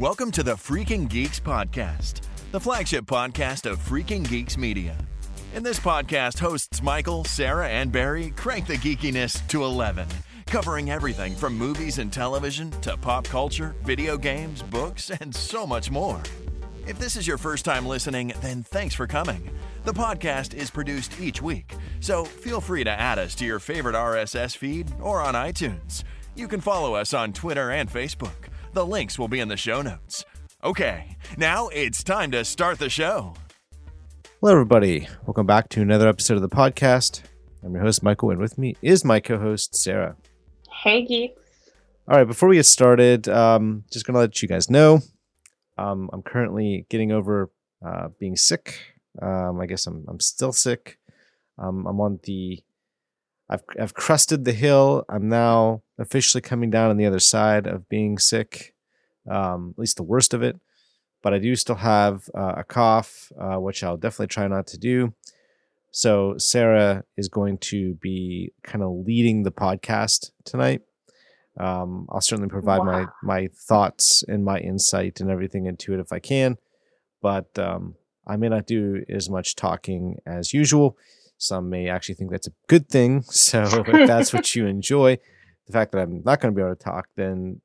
Welcome to the Freaking Geeks Podcast, the flagship podcast of Freaking Geeks Media. In this podcast, hosts Michael, Sarah, and Barry crank the geekiness to 11, covering everything from movies and television to pop culture, video games, books, and so much more. If this is your first time listening, then thanks for coming. The podcast is produced each week, so feel free to add us to your favorite RSS feed or on iTunes. You can follow us on Twitter and Facebook. The links will be in the show notes. Okay, now it's time to start the show. Hello, everybody. Welcome back to another episode of the podcast. I'm your host, Michael, and with me is my co host, Sarah. Hey, geeks. All right, before we get started, um, just going to let you guys know um, I'm currently getting over uh, being sick. Um, I guess I'm, I'm still sick. Um, I'm on the, I've, I've crusted the hill. I'm now officially coming down on the other side of being sick, um, at least the worst of it. But I do still have uh, a cough, uh, which I'll definitely try not to do. So Sarah is going to be kind of leading the podcast tonight. Um, I'll certainly provide wow. my my thoughts and my insight and everything into it if I can, but um, I may not do as much talking as usual. Some may actually think that's a good thing. So if that's what you enjoy, the fact that I'm not going to be able to talk, then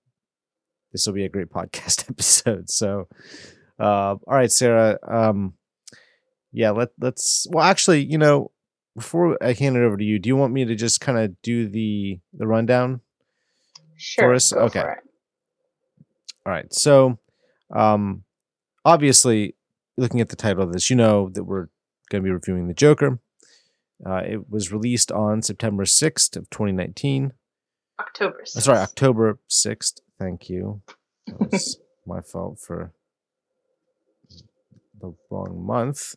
this will be a great podcast episode. So, uh, all right, Sarah. Um, yeah, let let's. Well, actually, you know, before I hand it over to you, do you want me to just kind of do the the rundown Sure. For us? okay. For All right. So, um, obviously, looking at the title of this, you know that we're going to be reviewing the Joker. Uh, it was released on September 6th of 2019. October 6th. Sorry, October 6th. Thank you. That was my fault for the wrong month.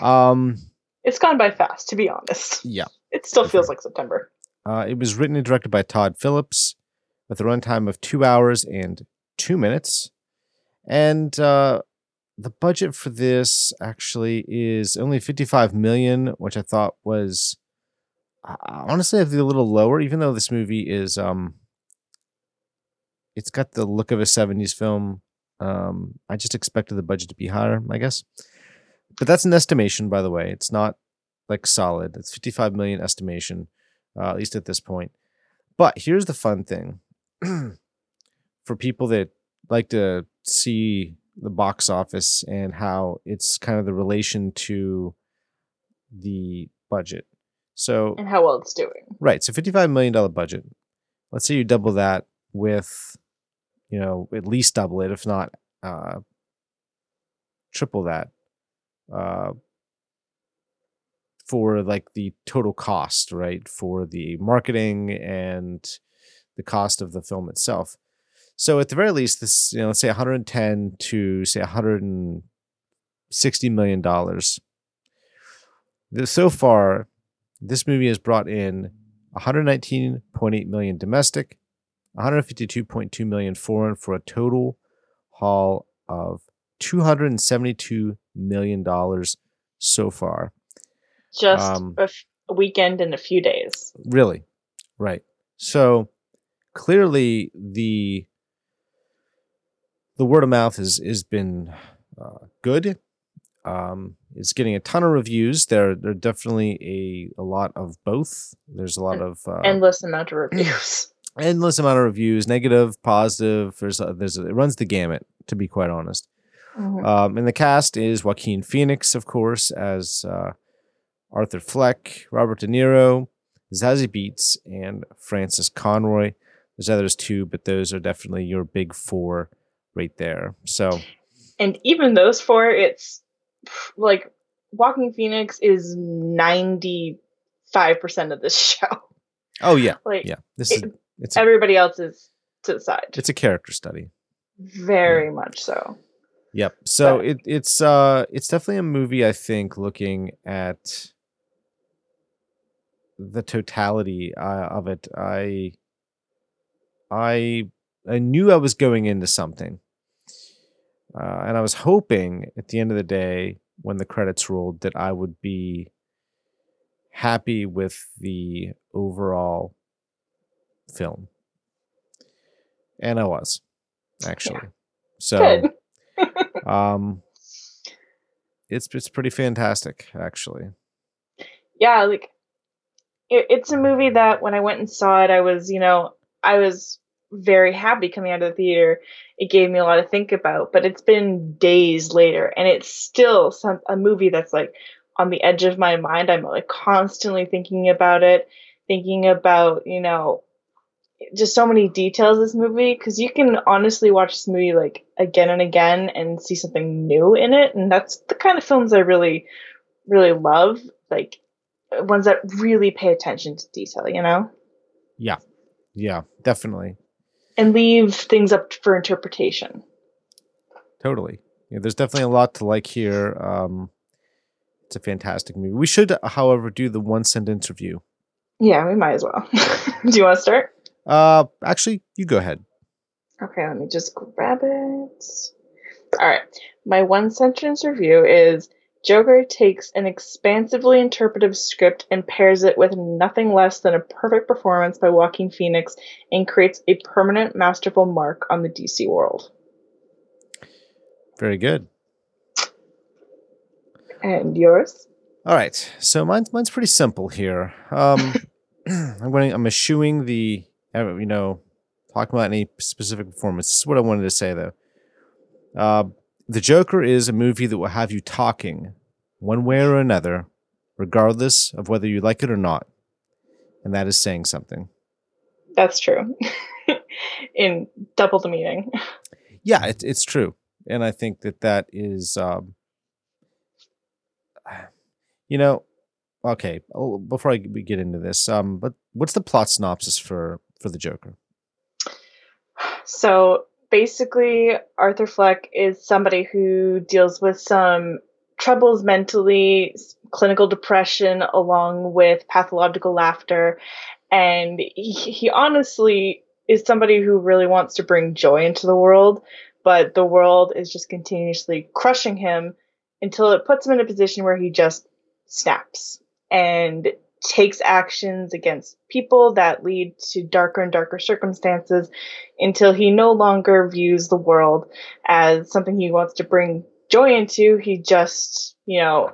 Um, it's gone by fast, to be honest. Yeah. It still feels like September. Uh, it was written and directed by Todd Phillips with a runtime of two hours and two minutes. And uh, the budget for this actually is only 55 million, which I thought was i honestly a little lower, even though this movie is um it's got the look of a 70s film. Um, I just expected the budget to be higher, I guess. But that's an estimation, by the way. It's not like solid. It's 55 million estimation uh, at least at this point. But here's the fun thing for people that like to see the box office and how it's kind of the relation to the budget. So and how well it's doing. Right. So $55 million budget. Let's say you double that with, you know, at least double it, if not uh, triple that. Uh, for like the total cost, right? For the marketing and the cost of the film itself. So at the very least, this, you know, let's say 110 to say 160 million dollars. So far, this movie has brought in 119.8 million domestic, 152.2 million foreign for a total haul of 272 million dollars so far just um, a, f- a weekend and a few days. Really, right? So clearly the the word of mouth has has been uh, good. Um, it's getting a ton of reviews. There, there are definitely a a lot of both. There's a lot of uh, endless amount of reviews. endless amount of reviews, negative, positive. There's a, there's a, it runs the gamut. To be quite honest, mm-hmm. um, and the cast is Joaquin Phoenix, of course, as uh, Arthur Fleck, Robert De Niro, Zazie Beetz, and Frances Conroy. There's others too, but those are definitely your big four right there. So, and even those four, it's like Joaquin Phoenix is ninety five percent of this show. Oh yeah, like yeah. This it, is it's everybody a, else is to the side. It's a character study. Very yeah. much so. Yep. So but, it it's uh it's definitely a movie I think looking at the totality uh, of it, I I I knew I was going into something, uh, and I was hoping at the end of the day, when the credits rolled, that I would be happy with the overall film, and I was actually. So, um, it's it's pretty fantastic, actually. yeah, like it, it's a movie that when I went and saw it, I was, you know, I was very happy coming out of the theater. It gave me a lot to think about, but it's been days later, and it's still some a movie that's like on the edge of my mind. I'm like constantly thinking about it, thinking about, you know, just so many details this movie because you can honestly watch this movie like again and again and see something new in it and that's the kind of films i really really love like ones that really pay attention to detail you know Yeah, yeah, definitely, and leave things up for interpretation totally. Yeah, there's definitely a lot to like here. Um, it's a fantastic movie. We should, however, do the one sentence review. yeah we might as well do you want to start Uh, actually, you go ahead. Okay, let me just grab it. All right. My one sentence review is Joker takes an expansively interpretive script and pairs it with nothing less than a perfect performance by Joaquin Phoenix and creates a permanent masterful mark on the DC world. Very good. And yours? All right, so mine's mine's pretty simple here. Um, I'm going. I'm eschewing the uh, you know talking about any specific performance. This is what I wanted to say though. Uh, the Joker is a movie that will have you talking one way or another, regardless of whether you like it or not, and that is saying something. That's true. In double the meaning. Yeah, it, it's true, and I think that that is, um, you know, okay. oh, Before I, we get into this, um, but what's the plot synopsis for for the Joker? So basically, Arthur Fleck is somebody who deals with some troubles mentally, clinical depression, along with pathological laughter. And he, he honestly is somebody who really wants to bring joy into the world, but the world is just continuously crushing him until it puts him in a position where he just snaps and takes actions against people that lead to darker and darker circumstances until he no longer views the world as something he wants to bring joy into. He just, you know,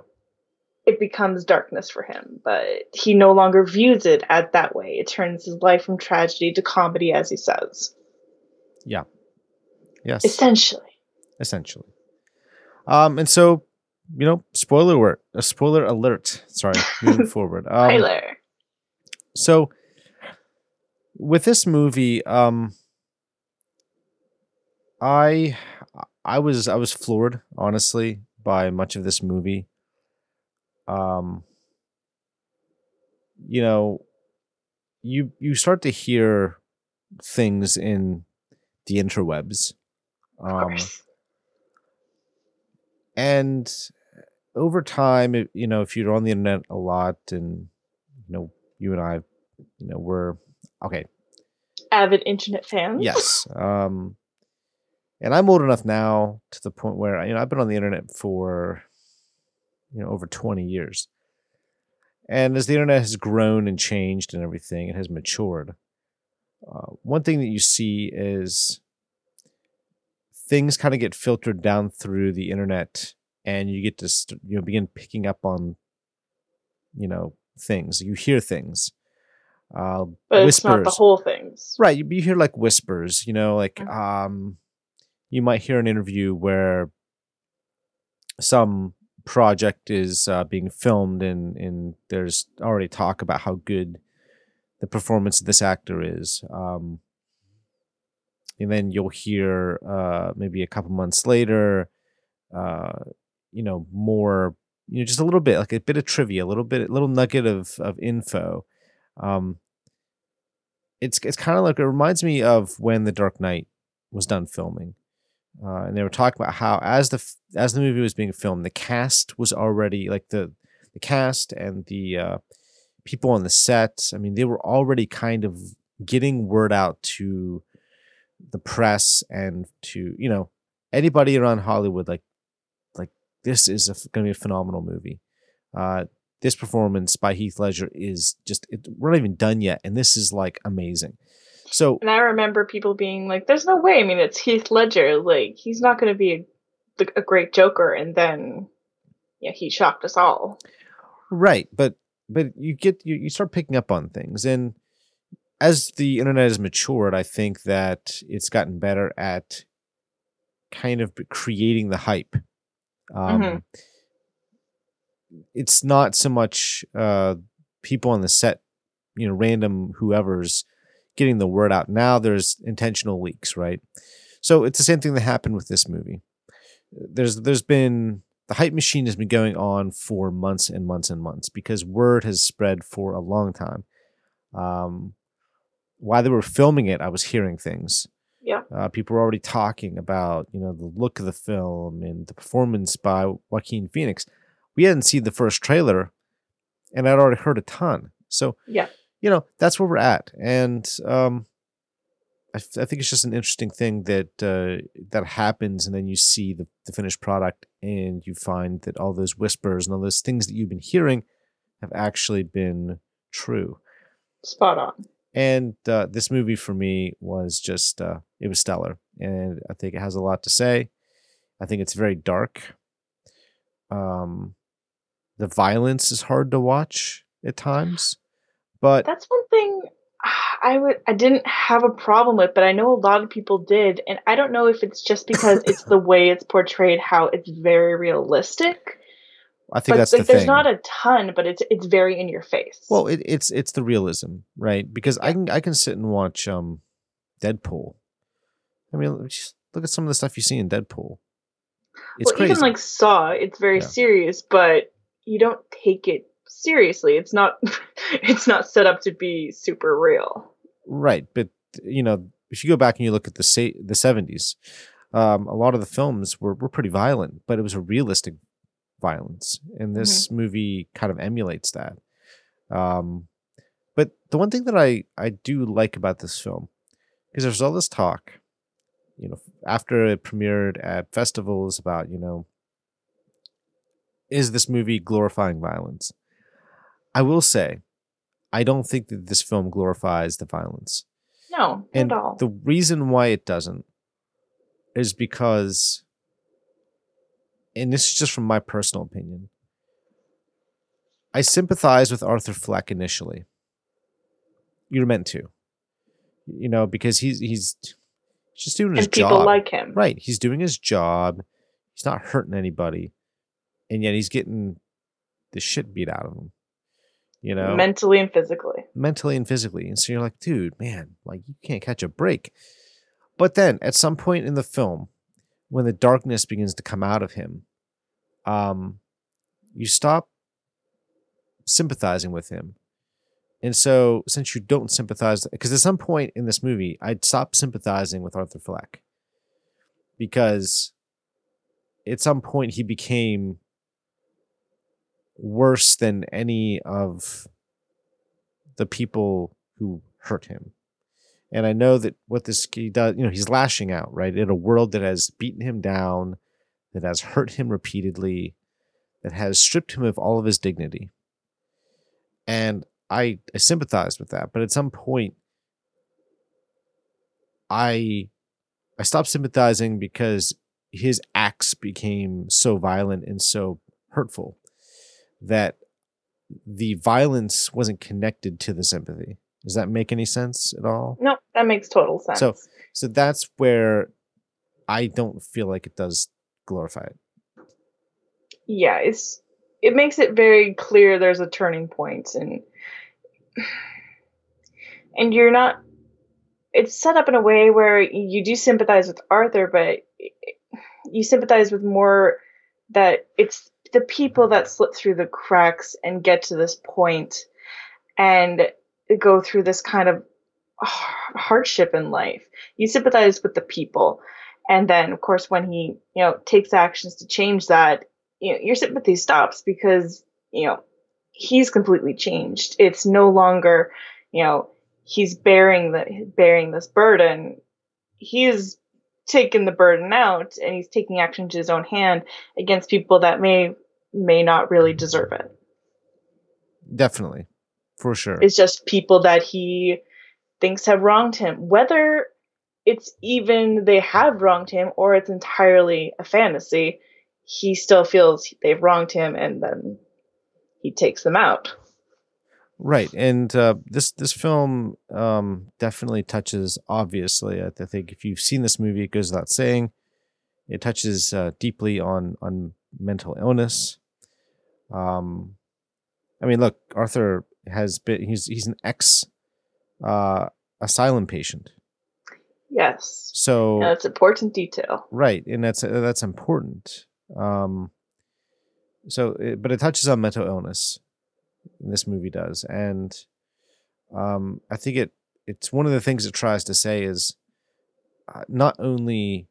it becomes darkness for him, but he no longer views it at that way. It turns his life from tragedy to comedy, as he says. Yeah. Yes, Essentially. essentially. Um, and so, you know, spoiler alert. A spoiler alert. Sorry, moving forward. Um, Tyler. so with this movie um i i was i was floored honestly by much of this movie um you know you you start to hear things in the interwebs um and over time you know if you're on the internet a lot and you know you and i you know we're okay Avid internet fans. yes um and i'm old enough now to the point where you know i've been on the internet for you know over 20 years and as the internet has grown and changed and everything it has matured uh, one thing that you see is things kind of get filtered down through the internet and you get to st- you know begin picking up on you know things you hear things uh, But it's not the whole things. Right. You, you hear like whispers, you know, like Mhm. um you might hear an interview where some project is uh, being filmed and and there's already talk about how good the performance of this actor is. Um and then you'll hear uh maybe a couple months later uh you know more you know just a little bit like a bit of trivia, a little bit a little nugget of of info. Um it's it's kind of like it reminds me of when The Dark Knight was done filming, uh, and they were talking about how as the as the movie was being filmed, the cast was already like the the cast and the uh, people on the set. I mean, they were already kind of getting word out to the press and to you know anybody around Hollywood. Like like this is going to be a phenomenal movie. Uh, this performance by Heath Ledger is just it, we're not even done yet, and this is like amazing. So And I remember people being like, "There's no way." I mean, it's Heath Ledger. Like, he's not going to be a, a great Joker. And then, yeah, he shocked us all. Right, but but you get you, you start picking up on things and as the internet has matured, I think that it's gotten better at kind of creating the hype. Um, Mhm. It's not so much uh, people on the set, you know, random whoever's getting the word out. Now there's intentional leaks, right? So it's the same thing that happened with this movie. There's there's been the hype machine has been going on for months and months and months because word has spread for a long time. Um, while they were filming it, I was hearing things. Yeah. Uh, people were already talking about, you know, the look of the film and the performance by Joaquin Phoenix. We hadn't seen the first trailer, and I'd already heard a ton. So, Yeah. you know, that's where we're at. And um, I, I think it's just an interesting thing that uh, that happens, and then you see the, the finished product, and you find that all those whispers and all those things that you've been hearing have actually been true. Spot on. And uh, this movie for me was just uh, it was stellar, and I think it has a lot to say. I think it's very dark. Um, the violence is hard to watch at times, but That's one thing I would I didn't have a problem with, but I know a lot of people did, and I don't know if it's just because it's the way it's portrayed, how it's very realistic. I think but that's like, the there's thing. not a ton, but it's it's very in your face. well, it, it's it's the realism, right? Because I can I can sit and watch um, Deadpool. I mean, just look at some of the stuff you see in Deadpool. It's well, crazy. even like Saw, it's very Yeah. serious, but you don't take it seriously. It's not it's not set up to be super real. Right, but you know, if you go back and you look at the sa- the seventies, um, a lot of the films were were pretty violent, but it was a realistic violence, and this movie kind of emulates that. Um, but the one thing that I I do like about this film, because there's all this talk, you know, after it premiered at festivals about you know, is this movie glorifying violence? I will say, I don't think that this film glorifies the violence. No, And at all. the reason why it doesn't is because, and this is just from my personal opinion, I sympathize with Arthur Fleck initially. You're meant to, you know, because he's he's just doing his job. and people job. like him. Right. He's doing his job. He's not hurting anybody. And yet he's getting the shit beat out of him. You know? Mentally and physically. mentally and physically. And so you're like, dude, man, like you can't catch a break. But then at some point in the film, when the darkness begins to come out of him, um, you stop sympathizing with him. And so since you don't sympathize, because at some point in this movie, I'd stop sympathizing with Arthur Fleck because at some point he became worse than any of the people who hurt him. And I know that what this he does, you know, he's lashing out, right? In a world that has beaten him down, that has hurt him repeatedly, that has stripped him of all of his dignity. And I, I sympathize with that. But at some point, I I stopped sympathizing because his acts became so violent and so hurtful that the violence wasn't connected to the sympathy. Does that make any sense at all? No, that makes total sense. So- So that's where I don't feel like it does glorify it. yeah, it's it makes it very clear there's a turning point and and you're not it's set up in a way where you do sympathize with Arthur, but you sympathize with more that it's the people that slip through the cracks and get to this point and go through this kind of hardship in life. You sympathize with the people. And then, of course, when he, you know, takes actions to change that, you know, your sympathy stops because, you know, he's completely changed. It's no longer, you know, he's bearing the bearing this burden. He's taken the burden out and he's taking action to his own hand against people that may may not really deserve it. Definitely. For sure. It's just people that he thinks have wronged him. Whether it's even they have wronged him or it's entirely a fantasy, he still feels they've wronged him and then he takes them out. Right, and uh, this this film um, definitely touches. Obviously, I think if you've seen this movie, it goes without saying, it touches uh, deeply on on mental illness. Um, I mean, look, Arthur has been he's he's an ex uh, asylum patient. Yes. So that's important detail. Right, and that's that's important. Um, so, it, but it touches on mental illness. This movie does, and um, I think it it's one of the things it tries to say is uh, not only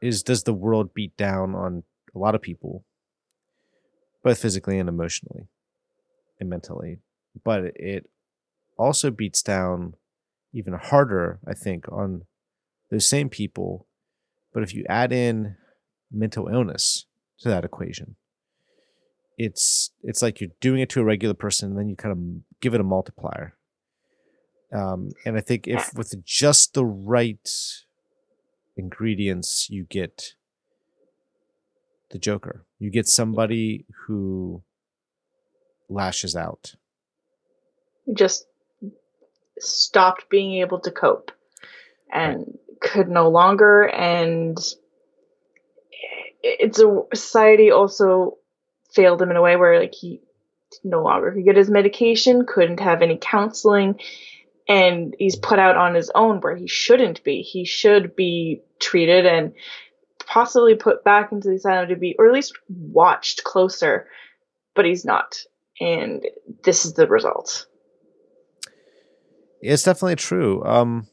is does the world beat down on a lot of people, both physically and emotionally and mentally, but it also beats down even harder, I think, on those same people. But if you add in mental illness to that equation, it's it's like you're doing it to a regular person, and then you kind of give it a multiplier. Um, and I think if with just the right ingredients, you get the Joker. You get somebody who lashes out. Just stopped being able to cope and right. Could no longer and it's a society also failed him in a way where like he no longer could get his medication, couldn't have any counseling, and he's put out on his own where he shouldn't be. He should be treated and possibly put back into the asylum to be, or at least watched closer, but he's not. And this is the result. It's definitely true. Um,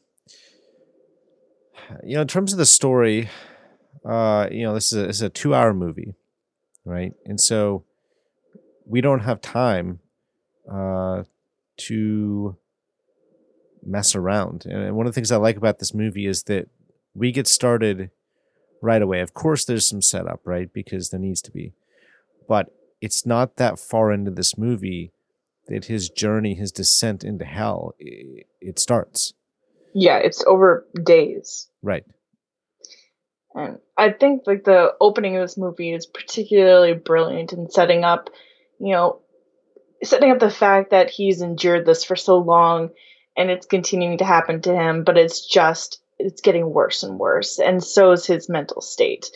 you know, in terms of the story, uh, you know, this is a, this is a two hour movie right? And so we don't have time uh, to mess around. And one of the things I like about this movie is that we get started right away. Of course, there's some setup, right? Because there needs to be. But it's not that far into this movie that his journey, his descent into hell, it starts. Yeah, it's over days. Right. And I think like the opening of this movie is particularly brilliant in setting up, you know, setting up the fact that he's endured this for so long and it's continuing to happen to him, but it's just it's getting worse and worse, and so is his mental state.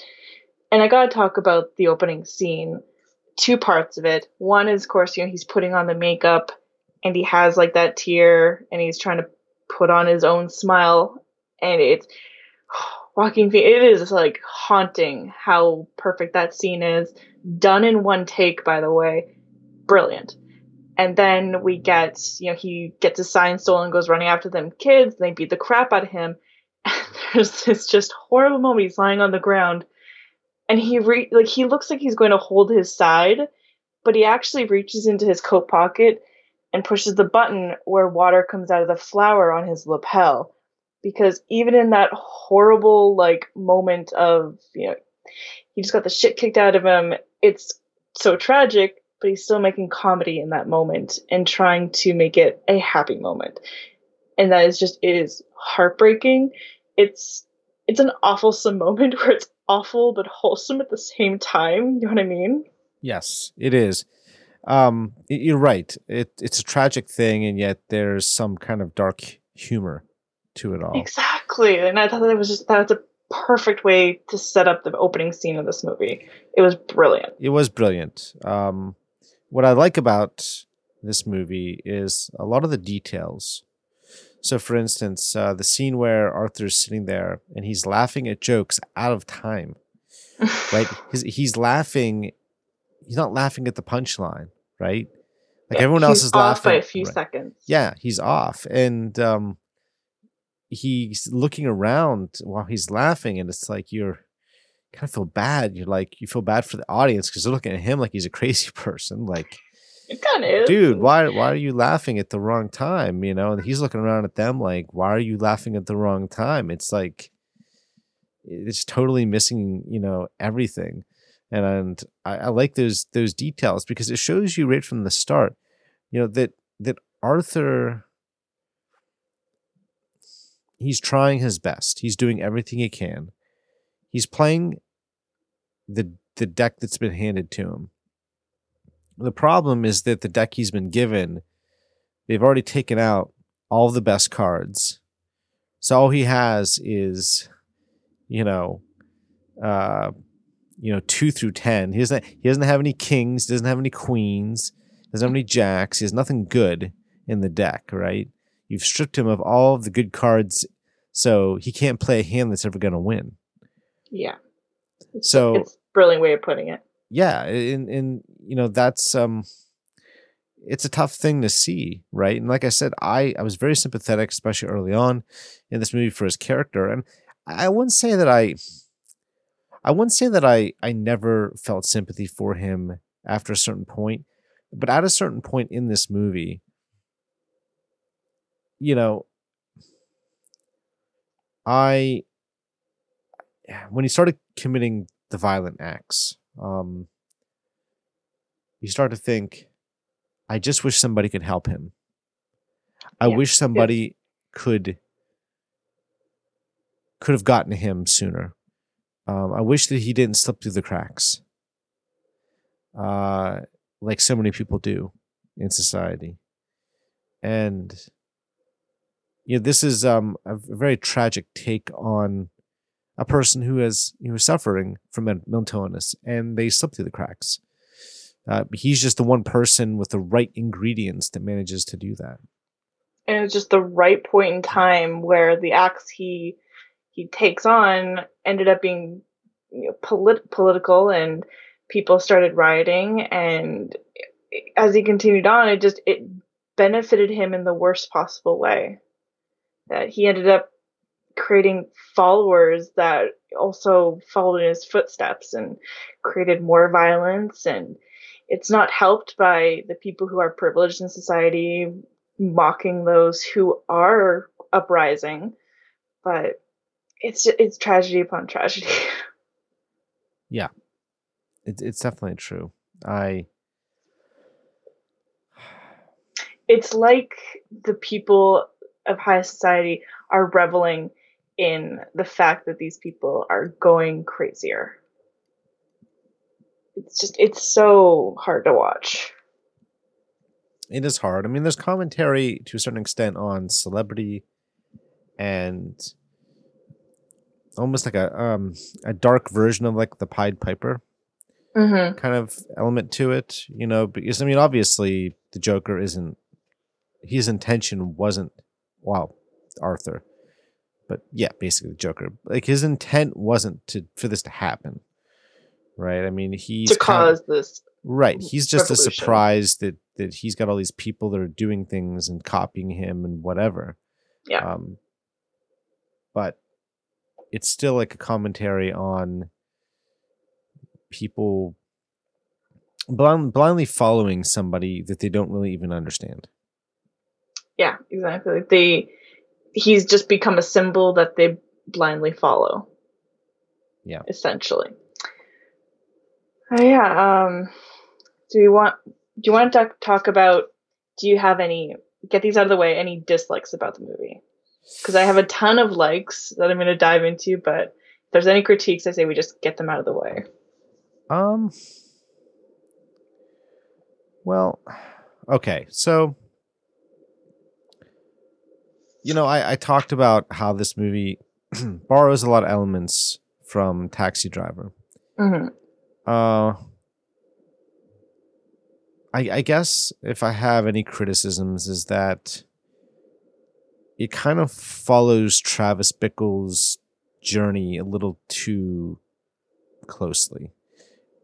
And I gotta talk about the opening scene. Two parts of it. One is, of course, you know, he's putting on the makeup and he has like that tear and he's trying to put on his own smile and it's walking. It is like haunting how perfect that scene is. Done in one take, by the way. Brilliant. And then we get, you know, he gets his sign stolen, goes running after them kids. They beat the crap out of him. And there's this just horrible moment. He's lying on the ground, and he re- like he looks like he's going to hold his side, but he actually reaches into his coat pocket and pushes the button where water comes out of the flower on his lapel. Because even in that horrible like moment of you know he just got the shit kicked out of him it's so tragic but he's still making comedy in that moment and trying to make it a happy moment. And that is just it is heartbreaking. It's it's an awful moment where it's awful but wholesome at the same time you know what i mean? Yes it is um you're right it it's a tragic thing and yet there's some kind of dark humor to it all. Exactly. And I thought that was just that was a perfect way to set up the opening scene of this movie. It was brilliant. It was brilliant. Um, what I like about this movie is a lot of the details. So, for instance, uh, the scene where Arthur's sitting there and he's laughing at jokes out of time, right? He's, he's laughing. He's not laughing at the punchline, right? Like yeah, everyone else is laughing by a few right? seconds. Yeah, he's off, and um, he's looking around while he's laughing, and it's like you're kind of feel bad. You're like you feel bad for the audience because they're looking at him like he's a crazy person. Like, it kind of is, dude. Why why are you laughing at the wrong time? You know, and he's looking around at them like, why are you laughing at the wrong time? It's like it's totally missing, you know, everything. And, I, I like those those details because it shows you right from the start, you know, that that Arthur he's trying his best. He's doing everything he can. He's playing the the deck that's been handed to him. The problem is that the deck he's been given, they've already taken out all the best cards. So all he has is, you know, uh, you know, two through ten. He doesn't he doesn't have any kings, doesn't have any queens, doesn't have any jacks, he has nothing good in the deck, right? You've stripped him of all of the good cards, so he can't play a hand that's ever gonna win. Yeah. So It's a brilliant way of putting it. yeah and and you know that's um it's a tough thing to see right and like i said i i was very sympathetic especially early on in this movie for his character and i wouldn't say that i i wouldn't say that i i never felt sympathy for him after a certain point but at a certain point in this movie you know i when he started committing the violent acts um you start to think i just wish somebody could help him. I Yeah, wish somebody could could have gotten him sooner um, i wish that he didn't slip through the cracks uh like so many people do in society and you know this is um a very tragic take on a person who has who is suffering from men- mental illness and they slip through the cracks. Uh, he's just the one person with the right ingredients that manages to do that. and it's just the right point in time where the acts he he takes on ended up being you know, polit- political and people started rioting and as he continued on it just it benefited him in the worst possible way. That he ended up creating followers that also followed in his footsteps and created more violence. And it's not helped by the people who are privileged in society mocking those who are uprising, but it's it's tragedy upon tragedy. Yeah, it, it's definitely true. I it's like the people of high society are reveling in the fact that these people are going crazier. It's just it's so hard to watch. it is hard. I mean, there's commentary to a certain extent on celebrity and almost like a um a dark version of like the Pied Piper Mm-hmm. kind of element to it, you know, because I mean obviously the Joker isn't his intention wasn't well, Arthur. But yeah, basically the Joker. Like his intent wasn't to for this to happen. Right? I mean, he's To kind of- cause this Right. He's just a surprise that that he's got all these people that are doing things and copying him and whatever. Yeah. Um but it's still like a commentary on people blind, blindly following somebody that they don't really even understand. Yeah, exactly. They he's just become a symbol that they blindly follow. Yeah. Essentially. Oh, yeah, um do you want do you want to talk, talk about do you have any get these out of the way any dislikes about the movie? Cuz I have a ton of likes that I'm going to dive into, but if there's any critiques I say we just get them out of the way. Um well okay, so you know, I, I talked about how this movie borrows a lot of elements from Taxi Driver. Mhm. Uh, I, I guess if I have any criticisms, is that it kind of follows Travis Bickle's journey a little too closely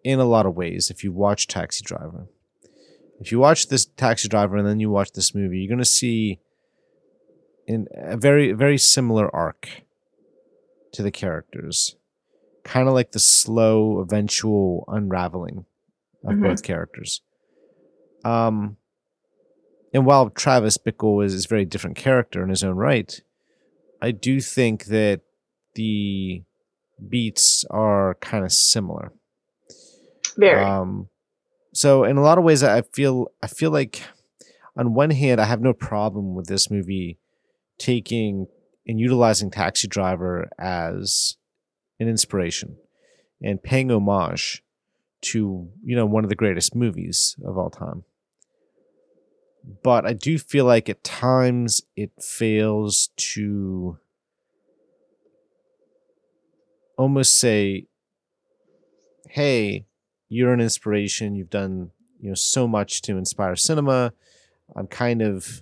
in a lot of ways. If you watch Taxi Driver, if you watch this Taxi Driver and then you watch this movie, you're going to see in a very, very similar arc to the characters kind of like the slow eventual unraveling of Mhm. both characters. Um, and while Travis Bickle is, is a very different character in his own right, I do think that the beats are kind of similar. Very. Um, so in a lot of ways, I feel I feel like on one hand, I have no problem with this movie taking and utilizing Taxi Driver as an inspiration and paying homage to you know one of the greatest movies of all time but i do feel like at times it fails to almost say hey you're an inspiration. You've done you know so much to inspire cinema. I'm kind of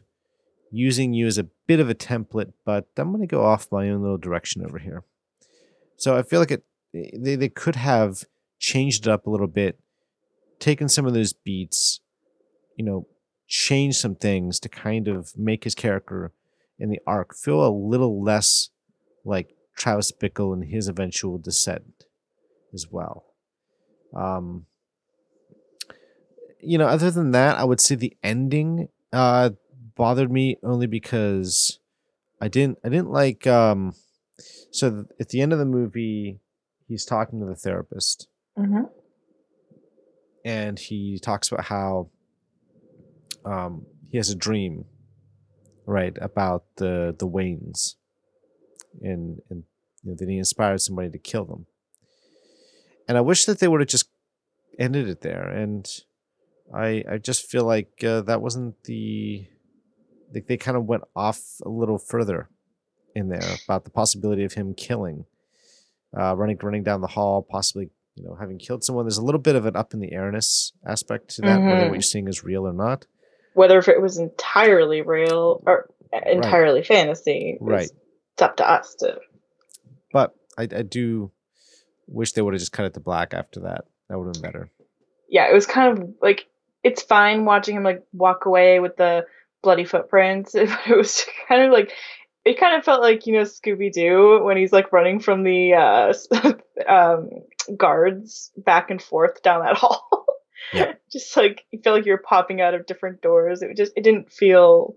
using you as a bit of a template but i'm going to go off my own little direction over here. So i feel like it they, they could have changed it up a little bit taken some of those beats you know changed some things to kind of make his character in the arc feel a little less like Travis Bickle and his eventual descent as well. Um, you know, other than that, I would say the ending uh, bothered me only because I didn't I didn't like um, so at the end of the movie he's talking to the therapist Mm-hmm. and he talks about how um, he has a dream right about the the Waynes and and you know, that he inspired somebody to kill them. And I wish that they would have just ended it there. And I I just feel like uh, that wasn't the like they kind of went off a little further in there about the possibility of him killing uh, running running down the hall possibly you know having killed someone. There's a little bit of an up in the airness aspect to that whether Mhm. what you're seeing is real or not Whether if it was entirely real or entirely fantasy, Right. It's up to us to. but I, I do wish they would have just cut it to black after that that would have been better Yeah, it was kind of like it's fine watching him like walk away with the bloody footprints, but it was kind of like it kind of felt like you know Scooby Doo when he's like running from the uh, um, guards back and forth down that hall. Yeah. just like you feel like you're popping out of different doors. It just it didn't feel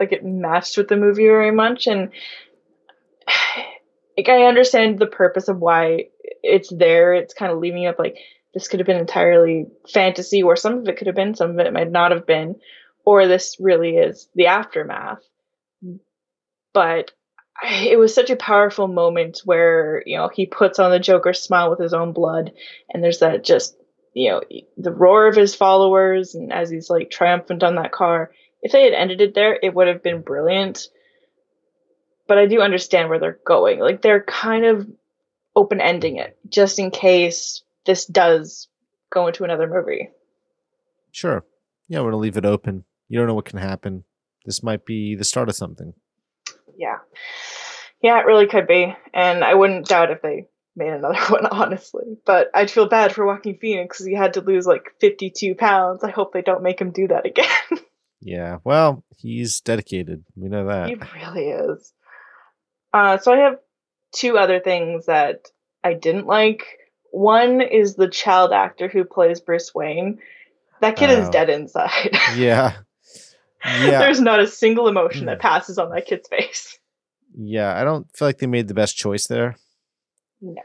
like it matched with the movie very much, and like I understand the purpose of why it's there. It's kind of leaving up like this could have been entirely fantasy, or some of it could have been, some of it might not have been, or this really is the aftermath. But it was such a powerful moment where you know he puts on the Joker's smile with his own blood, and there's that just you know the roar of his followers, and as he's like triumphant on that car. If they had ended it there, it would have been brilliant. But I do understand where they're going. Like they're kind of open ending it just in case this does go into another movie. sure yeah we're gonna leave it open you don't know what can happen this might be the start of something Yeah. Yeah, it really could be. And I wouldn't doubt if they made another one, honestly. But I'd feel bad for Joaquin Phoenix because he had to lose like 52 pounds. I hope they don't make him do that again. yeah well he's dedicated we know that he really is. Uh, so I have two other things that I didn't like. One is the child actor who plays Bruce Wayne. That kid is Oh. dead inside. yeah yeah There's not a single emotion that passes on that kid's face. yeah i don't feel like they made the best choice there No.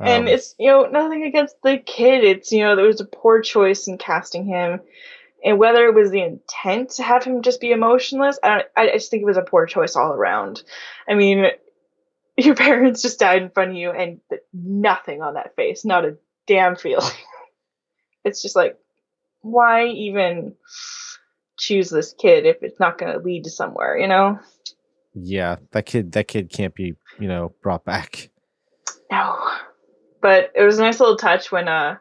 and Um, it's you know nothing against the kid. It's you know there was a poor choice in casting him. And whether it was the intent to have him just be emotionless i don't, i just think it was a poor choice all around. I mean your parents just died in front of you and nothing on that face. Not a damn feeling. It's just like why even choose this kid if it's not going to lead to somewhere you know? Yeah that kid that kid can't be you know brought back No. But it was a nice little touch when uh,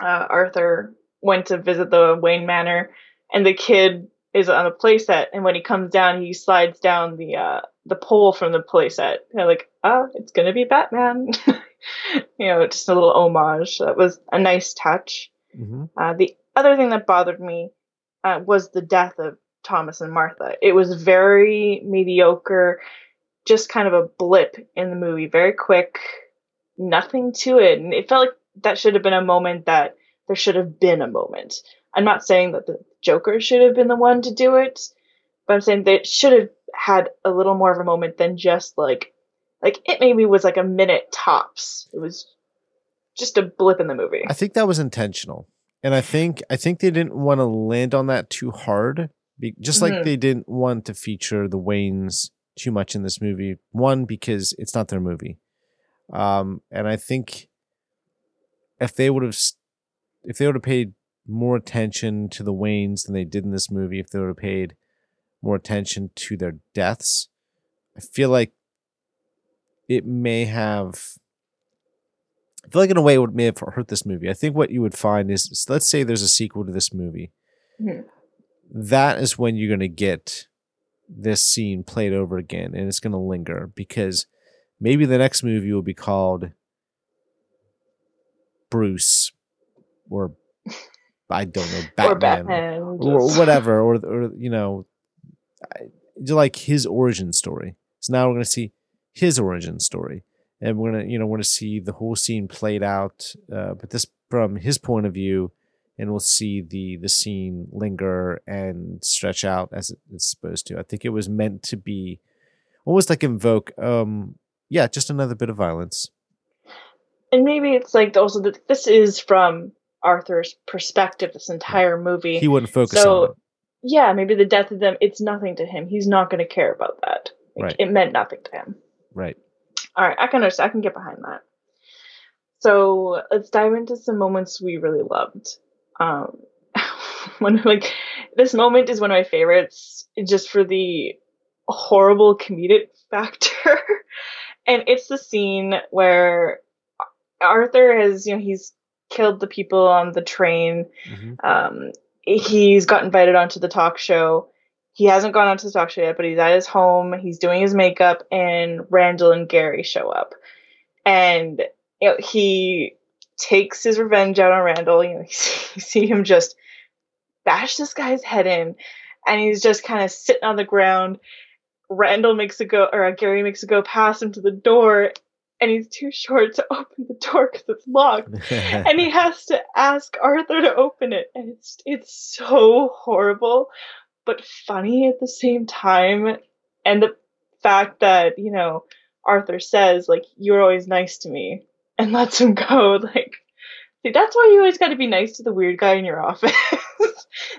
uh, Arthur went to visit the Wayne Manor, and the kid is on a playset, and when he comes down, he slides down the uh, the pole from the playset. They're like, "Oh, it's gonna be Batman," you know, just a little homage. That was a nice touch. hmm Uh, the other thing that bothered me uh, was the death of Thomas and Martha. It was very mediocre, just kind of a blip in the movie, very quick, nothing to it. And it felt like that should have been a moment that there should have been a moment. I'm not saying that the Joker should have been the one to do it, but I'm saying they should have had a little more of a moment than just like, like it maybe was like a minute tops. It was just a blip in the movie. I think that was intentional, and I think I think they didn't want to land on that too hard, be, just like Mhm. they didn't want to feature the Waynes too much in this movie. One because it's not their movie, um, and I think if they would have if they would have paid more attention to the Waynes than they did in this movie, if they would have paid more attention to their deaths, I feel like it may have. I feel like in a way it would may have hurt this movie. I think what you would find is, let's say there's a sequel to this movie. Mm-hmm. That is when you're going to get this scene played over again, and it's going to linger because maybe the next movie will be called Bruce or I don't know Batman or, Batman, or whatever or or you know like his origin story. So now we're going to see his origin story, and we're gonna you know we're gonna see the whole scene played out, uh, but this from his point of view, and we'll see the the scene linger and stretch out as it's supposed to. I think it was meant to be almost like invoke, um, yeah, just another bit of violence and maybe it's like also that this is from Arthur's perspective. This entire movie, he wouldn't focus so, on. It. Yeah, maybe the death of them, it's nothing to him. He's not going to care about that. Like, right. It meant nothing to him. Right. All right, I can understand. I can get behind that. So let's dive into some moments we really loved. Um, when like this moment is one of my favorites, just for the horrible comedic factor. and it's the scene where Arthur has, you know, he's killed the people on the train. Mm-hmm. Um, he's got invited onto the talk show. He hasn't gone onto the talk show yet, but he's at his home. He's doing his makeup, and Randall and Gary show up, and you know, he takes his revenge out on Randall. You know, you see, you see him just bash this guy's head in, and he's just kind of sitting on the ground. Randall makes a go, or uh, Gary makes a go past him to the door, and he's too short to open the door because it's locked and he has to ask arthur to open it and it's it's so horrible but funny at the same time and the fact that you know arthur says like you're always nice to me and lets him go like see that's why you always got to be nice to the weird guy in your office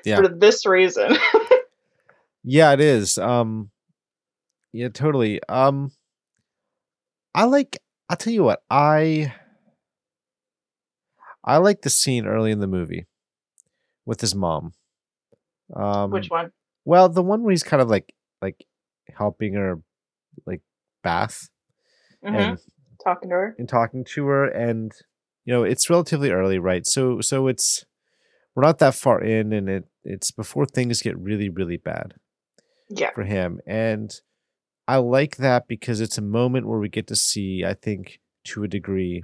yeah. for this reason yeah it is um yeah totally um I like I'll tell you what, I I like the scene early in the movie with his mom. Um, Which one? Well, the one where he's kind of like like helping her like bath mm-hmm. and talking to her and talking to her and you know it's relatively early right so so it's we're not that far in and it it's before things get really really bad yeah for him and I like that because it's a moment where we get to see, I think, to a degree,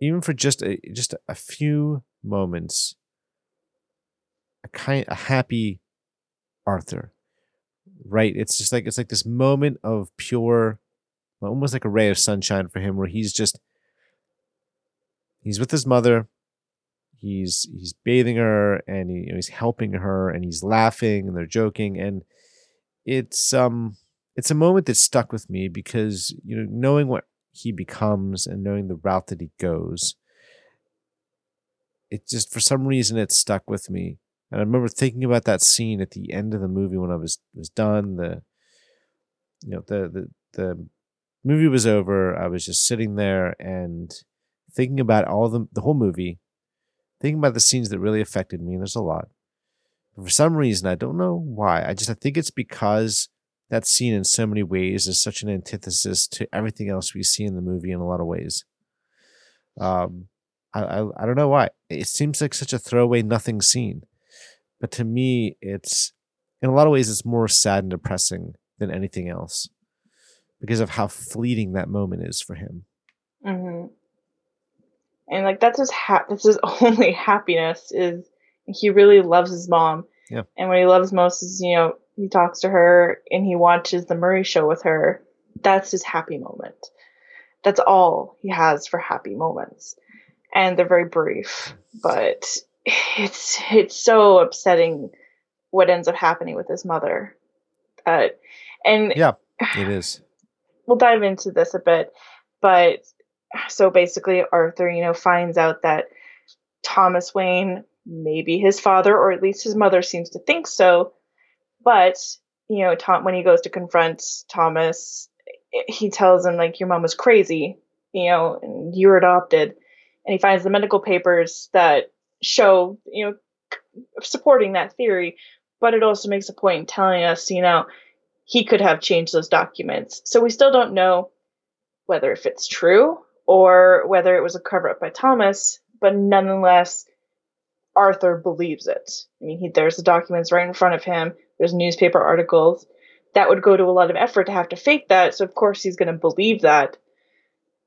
even for just a just a few moments, a kind a happy Arthur. Right? It's just like it's like this moment of pure almost like a ray of sunshine for him where he's just he's with his mother he's he's bathing her and he, you know, he's helping her and he's laughing and they're joking and it's um it's a moment that stuck with me because you know knowing what he becomes and knowing the route that he goes it just for some reason it stuck with me. And i remember thinking about that scene at the end of the movie when i was was done the you know the the the movie was over i was just sitting there and thinking about all the the whole movie thinking about the scenes that really affected me and there's a lot for some reason, I don't know why. I just I think it's because that scene in so many ways is such an antithesis to everything else we see in the movie in a lot of ways. Um, I, I, I don't know why. It seems like such a throwaway, nothing scene, but to me, it's in a lot of ways it's more sad and depressing than anything else because of how fleeting that moment is for him. Mm-hmm. And like that's his ha- that's his only happiness is he really loves his mom. Yeah. And what he loves most is, you know, he talks to her and he watches the Murray show with her. That's his happy moment. That's all he has for happy moments. And they're very brief, but it's it's so upsetting what ends up happening with his mother. Uh, and yeah, it is. We'll dive into this a bit, but so basically Arthur, you know, finds out that Thomas Wayne maybe his father or at least his mother seems to think so but you know, Tom when he goes to confront Thomas, he tells him like your mom was crazy, you know, and you were adopted, and he finds the medical papers that show, you know, supporting that theory, but it also makes a point in telling us, you know, he could have changed those documents. So we still don't know whether if it's true or whether it was a cover up by Thomas, but nonetheless, Arthur believes it. I mean, he, there's the documents right in front of him. There's newspaper articles. That would go to a lot of effort to have to fake that. So of course he's going to believe that.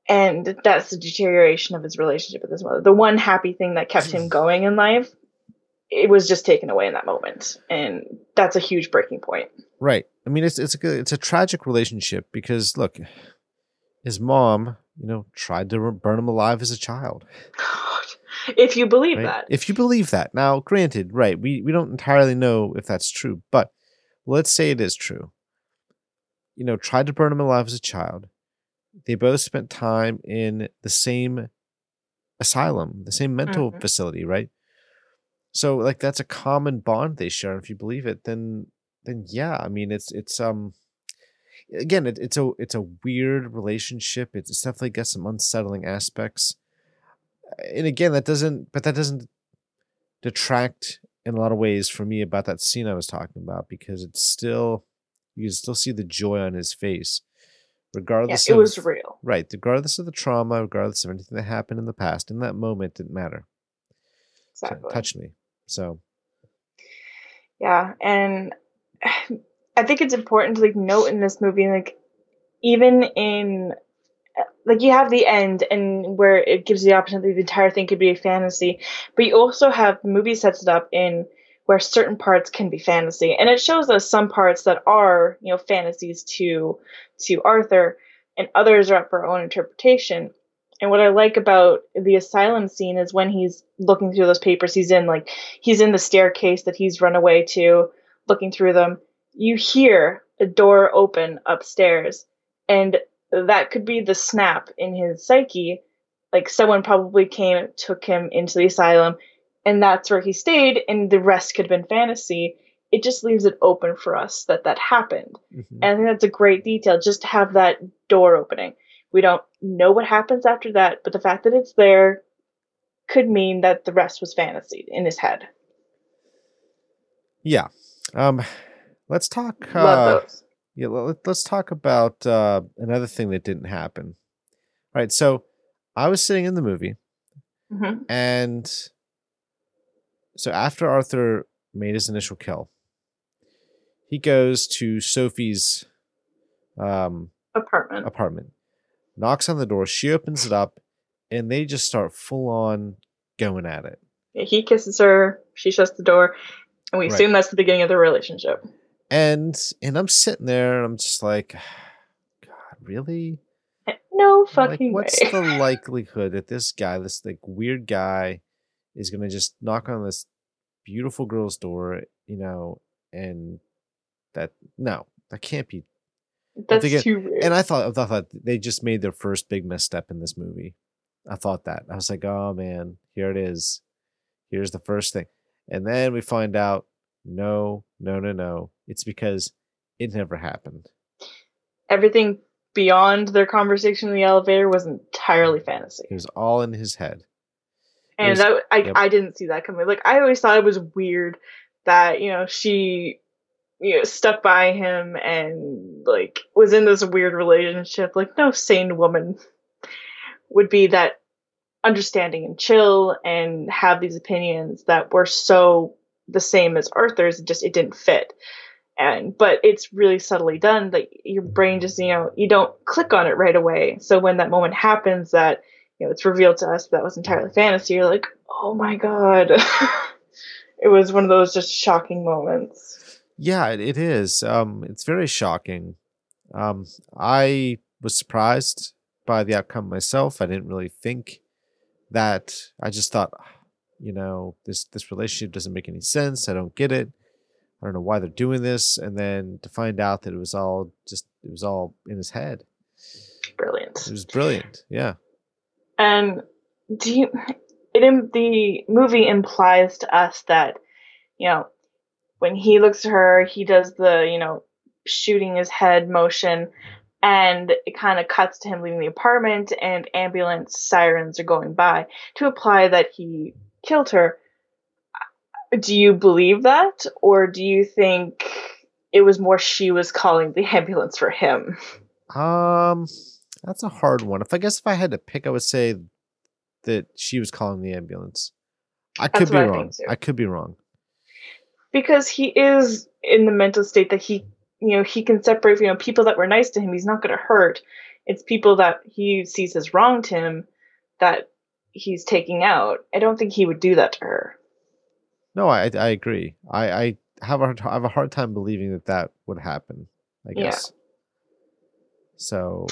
And that's the deterioration of his relationship with his mother. The one happy thing that kept him mm. going in life, it was just taken away in that moment, and that's a huge breaking point. Right. I mean, it's it's a it's a tragic relationship because look, his mom, you know, tried to burn him alive as a child. if you believe right? that. If you believe that. Now, granted, right, we, we don't entirely know if that's true, but let's say it is true. You know, tried to burn him alive as a child. They both spent time in the same asylum, the same mental mm-hmm. facility, right? So like that's a common bond they share. And if you believe it, then then yeah, I mean it's it's um again it, it's a it's a weird relationship. It's definitely got some unsettling aspects and again, that doesn't, but that doesn't detract in a lot of ways for me about that scene I was talking about because it's still, you can still see the joy on his face, regardless. Yeah, it of, was real, right? Regardless of the trauma, regardless of anything that happened in the past, in that moment, didn't matter. Exactly, so touched me. So, yeah, and I think it's important to like note in this movie, like even in like you have the end and where it gives you the opportunity the entire thing could be a fantasy but you also have the movie sets it up in where certain parts can be fantasy and it shows us some parts that are you know fantasies to to arthur and others are up for our own interpretation and what i like about the asylum scene is when he's looking through those papers he's in like he's in the staircase that he's run away to looking through them you hear a door open upstairs and that could be the snap in his psyche. Like someone probably came, took him into the asylum, and that's where he stayed, and the rest could have been fantasy. It just leaves it open for us that that happened. Mm-hmm. And I think that's a great detail, just to have that door opening. We don't know what happens after that, but the fact that it's there could mean that the rest was fantasy in his head. Yeah. Um, let's talk. Uh, yeah, let, us talk about uh, another thing that didn't happen. All right, so I was sitting in the movie, mm-hmm. and so after Arthur made his initial kill, he goes to Sophie's um, apartment. Apartment, knocks on the door. She opens it up, and they just start full on going at it. He kisses her. She shuts the door, and we right. assume that's the beginning of the relationship and and I'm sitting there and I'm just like, God, really? Eh, no fucking like, what's way. the likelihood that this guy, this like weird guy, is gonna just knock on this beautiful girl's door, you know, and that no, that can't be. That's thinking, too weird. And I thought, I thought they just made their first big misstep in this movie. I thought that I was like, oh man, here it is. Here's the first thing, and then we find out no, no, no, no. It's because it never happened. Everything beyond their conversation in the elevator was entirely fantasy. It was all in his head. And was, that, I, yep. I didn't see that coming. Like I always thought it was weird that you know she you know stuck by him and like was in this weird relationship. Like no sane woman would be that understanding and chill and have these opinions that were so the same as Arthur's, it just it didn't fit. And but it's really subtly done. that your brain just you know you don't click on it right away. So when that moment happens, that you know it's revealed to us that was entirely fantasy. You're like, oh my god. it was one of those just shocking moments. Yeah, it is. Um, it's very shocking. Um, I was surprised by the outcome myself. I didn't really think that. I just thought, you know this this relationship doesn't make any sense. I don't get it. I don't know why they're doing this. And then to find out that it was all just it was all in his head. Brilliant. It was brilliant. Yeah. And do you it in the movie implies to us that you know when he looks at her he does the you know shooting his head motion and it kind of cuts to him leaving the apartment and ambulance sirens are going by to imply that he killed her do you believe that or do you think it was more she was calling the ambulance for him Um, that's a hard one. If I guess if I had to pick, I would say that she was calling the ambulance. I could That's be what I wrong. I could be wrong. because he is in the mental state that he you know he can separate you know people that were nice to him he's not going to hurt it's people that he sees as wronged him that he's taking out i don't think he would do that to her No, I I agree. I I have a hard- have a hard time believing that that would happen. I Yeah. guess. So,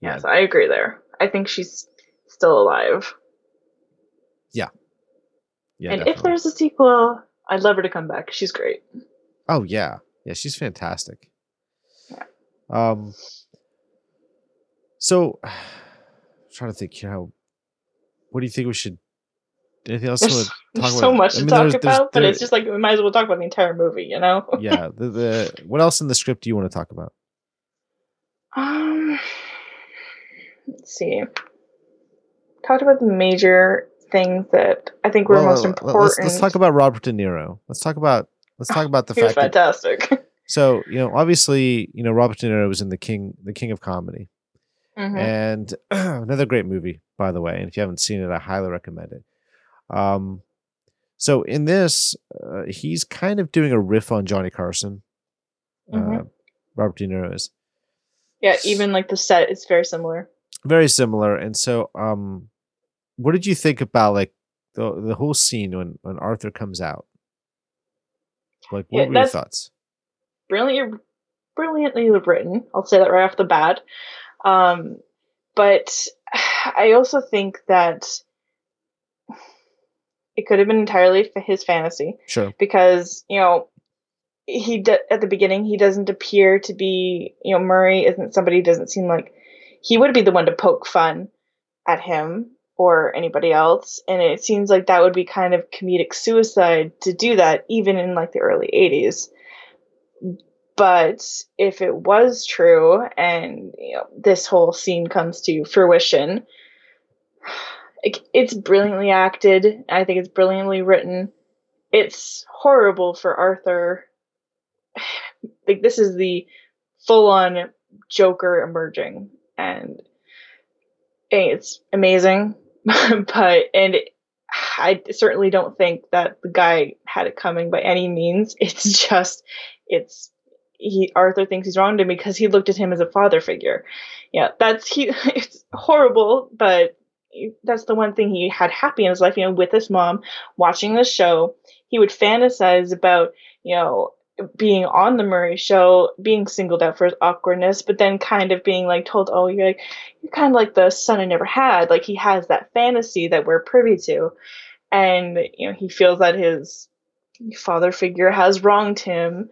yeah, yes i agree there i think she's still alive yeah. Yeah. and if there's a sequel i'd love her to come back she's great Oh yeah, yeah, she's fantastic. Yeah. Um. So, I'm trying to think here. How, what do you think we should? Anything else? there's, there's so much I to talk there's- about but it's just like we might as well talk about the entire movie you know yeah. The, the what else in the script do you want to talk about? Um, let's see. Talked about the major things that I think were Well, most important. Let's, let's talk about Robert De Niro. Let's talk about let's talk about the He was fact that fantastic. so you know obviously you know Robert De Niro was in the King the King of Comedy Mhm. and another great movie by the way and if you haven't seen it I highly recommend it. Um, so in this uh, he's kind of doing a riff on Johnny Carson. Uh, Mhm. Robert De Niro is Yeah, even like the set is very similar. very similar and so um what did you think about like the the whole scene when when Arthur comes out like what Yeah, were your thoughts Brilliantly, brilliantly written. I'll say that right off the bat. Um, but I also think that it could have been entirely for his fantasy. sure because you know he d- at the beginning he doesn't appear to be you know Murray isn't somebody who doesn't seem like he would be the one to poke fun at him or anybody else. And it seems like that would be kind of comedic suicide to do that even in like the early 80s but if it was true and you know this whole scene comes to fruition it, it's brilliantly acted. I think it's brilliantly written. It's horrible for Arthur. Like this is the full-on Joker emerging, and it's amazing. but and I certainly don't think that the guy had it coming by any means. It's just it's he Arthur thinks he's wronged him because he looked at him as a father figure. Yeah, that's he. It's horrible, but that's the one thing he had happy in his life. You know, with his mom watching the show he would fantasize about, you know, being on the Murray show, being singled out for his awkwardness, but then kind of being like told, "Oh, you're like you're kind of like the son I never had." Like he has that fantasy that we're privy to, and you know he feels that his father figure has wronged him,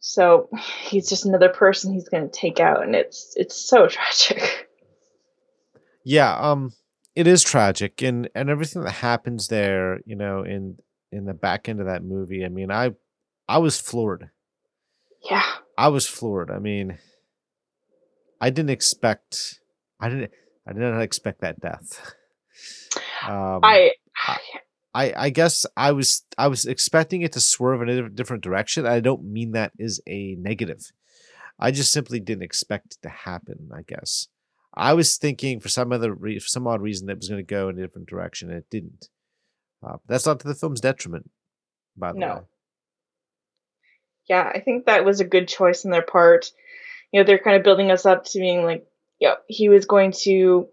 so he's just another person he's going to take out, and it's it's so tragic. yeah um it is tragic and and everything that happens there you know in in the back end of that movie i mean i i was floored Yeah, i was floored i mean i didn't expect i didn't i did not expect that death um I I, I guess I was I was expecting it to swerve in a different direction. I don't mean that is a negative. I just simply didn't expect it to happen. I guess I was thinking for some other re- for some odd reason that it was going to go in a different direction, and it didn't. Uh, that's not to the film's detriment, by the No. way. Yeah, I think that was a good choice on their part. You know, they're kind of building us up to being like, yeah, he was going to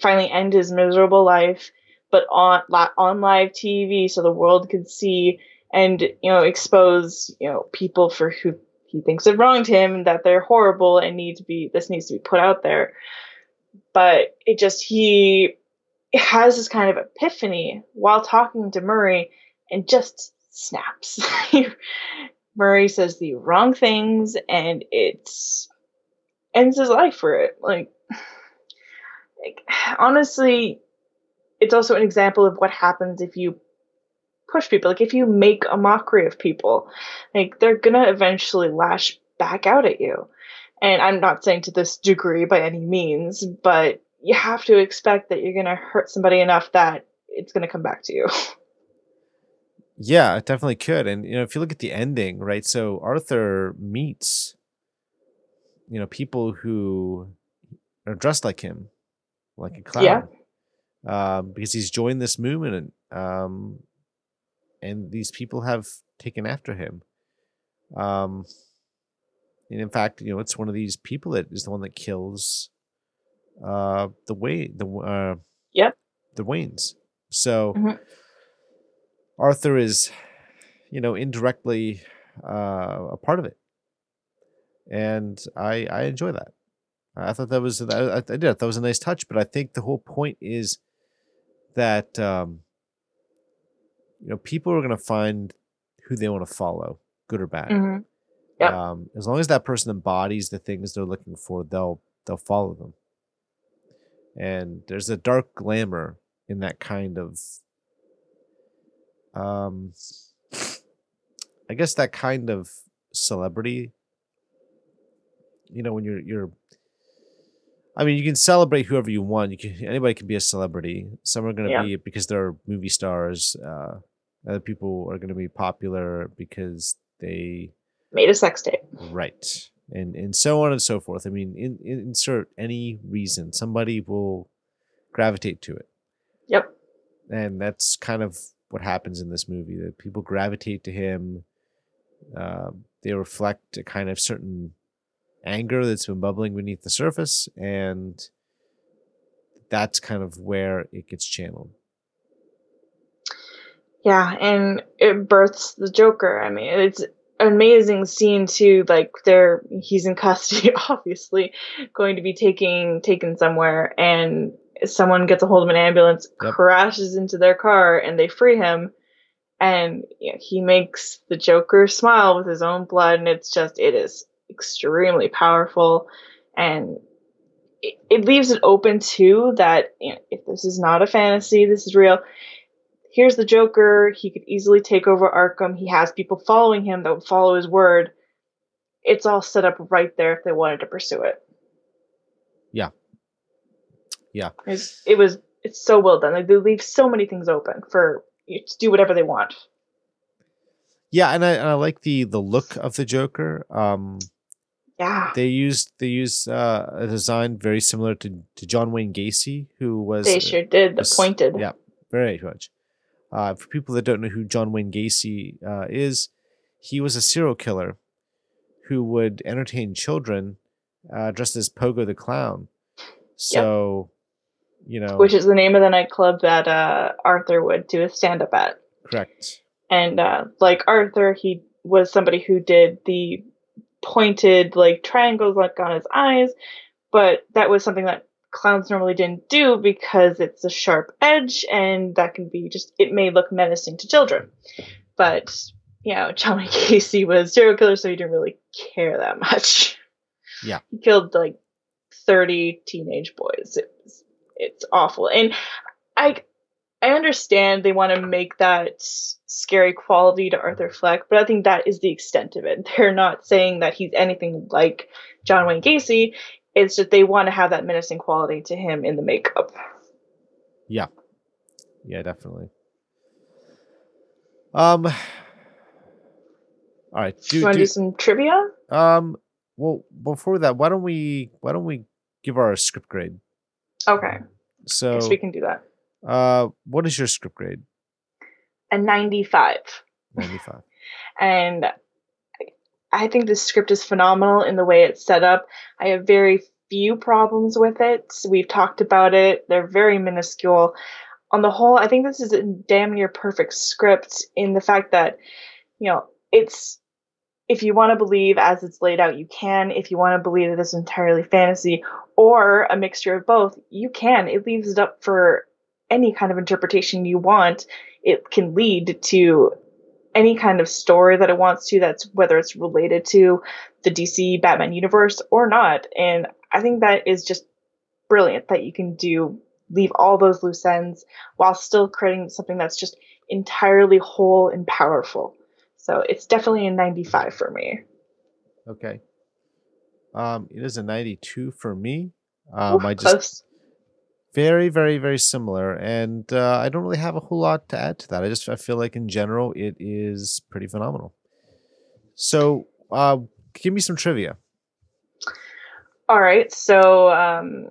finally end his miserable life, but on on live TV, so the world could see and you know expose you know people for who he thinks have wronged him, that they're horrible and need to be this needs to be put out there. But it just he has this kind of epiphany while talking to Murray and just snaps. Murray says the wrong things and it's ends his life for it. Like, like honestly, it's also an example of what happens if you push people. Like if you make a mockery of people, like they're gonna eventually lash back out at you. And I'm not saying to this degree by any means, but you have to expect that you're to hurt somebody enough that it's to come back to you. Yeah, it definitely could. And you know, if you look at the ending, right? So Arthur meets you know people who are dressed like him, like a clown. Yeah. Um, because he's joined this movement, um, and these people have taken after him. Um, and in fact, you know, it's one of these people that is the one that kills uh the way the uh Yep. the Waynes. So Mhm. Arthur is, you know, indirectly uh, a part of it, and I I enjoy that. I thought that was I, I did. That was a nice touch, but I think the whole point is that um, you know people are going to find who they want to follow, good or bad. Mhm. Yep. Um, as long as that person embodies the things they're looking for, they'll they'll follow them. And there's a dark glamour in that kind of um I guess that kind of celebrity. You know, when you're you're I mean, you can celebrate whoever you want. You can anybody can be a celebrity. Some are going to Yeah. be because they're movie stars. Uh, other people are going to be popular because they Made a sex tape. right and and so on and so forth. I mean, in, in, insert any reason, somebody will gravitate to it, Yep. and that's kind of what happens in this movie. That people gravitate to him. Uh, they reflect a kind of certain anger that's been bubbling beneath the surface, and that's kind of where it gets channeled. Yeah, and it births the Joker. I mean, it's an amazing scene too. Like they're he's in custody, obviously, going to be taking taken somewhere, and someone gets a hold of an ambulance, Yep. crashes into their car, and they free him. And you know, he makes the Joker smile with his own blood, and it's just it is extremely powerful, and it, it leaves it open too that you know, if this is not a fantasy, this is real here's the Joker. He could easily take over Arkham. He has people following him that would follow his word. It's all set up right there if they wanted to pursue it. Yeah. Yeah. It's, it was. It's so well done. Like they leave so many things open for you to do whatever they want. Yeah, and I, and I like the the look of the Joker. Um, Yeah, they used they used uh, a design very similar to, to John Wayne Gacy, who was they sure did. The pointed. Yeah, very much. Uh, for people that don't know who John Wayne Gacy uh, is, he was a serial killer who would entertain children uh, dressed as Pogo the Clown. So, you know, Which is the name of the nightclub that uh, Arthur would do a stand up at. correct. and uh, like Arthur, he was somebody who did the pointed like triangles like on his eyes, but that was something that clowns normally didn't do because it's a sharp edge and that can be just it may look menacing to children. But you know, John Wayne Gacy was serial killer, so he didn't really care that much. Yeah. he killed like thirty teenage boys. It's it's awful, and I I understand they want to make that scary quality to Arthur Fleck, but I think that is the extent of it. They're not saying that he's anything like John Wayne Gacy. It's just they want to have that menacing quality to him in the makeup. Yeah, Yeah, definitely. Um. All right. Do you want to do, do some trivia? um. Well, before that, why don't we why don't we give our script grade? Okay, So, guess we can do that. uh, what is your script grade? A 95. Ninety five. and I think this script is phenomenal in the way it's set up. I have very few problems with it. We've talked about it. They're very minuscule. On the whole, I think this is a damn near perfect script in the fact that, you know, it's if you want to believe as it's laid out, you can. If you want to believe that it's entirely fantasy or a mixture of both, you can. It leaves it up for any kind of interpretation you want. It can lead to any kind of story that it wants to that's whether it's related to the DC Batman universe or not. And I think that is just brilliant that you can do leave all those loose ends while still creating something that's just entirely whole and powerful. So it's definitely a 95 for me. Okay. Um, it is a 92 for me. Um, Oof, I just close. very, very, very similar, and uh, I don't really have a whole lot to add to that. I just I feel like in general it is pretty phenomenal. So, uh, give me some trivia. All right, so um,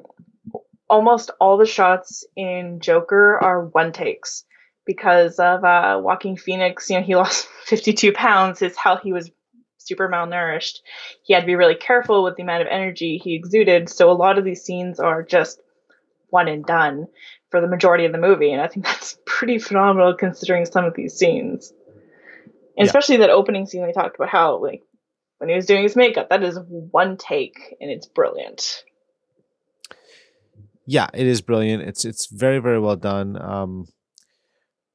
almost all the shots in Joker are one takes because of uh, Joaquin Phoenix. You know, he lost 52 pounds. Is how he was super malnourished. He had to be really careful with the amount of energy he exuded. So a lot of these scenes are just one and done for the majority of the movie, and I think that's pretty phenomenal considering some of these scenes. And Yeah. especially that opening scene they talked about how like when he was doing his makeup, that is one take and it's brilliant. yeah it is brilliant it's it's very very well done um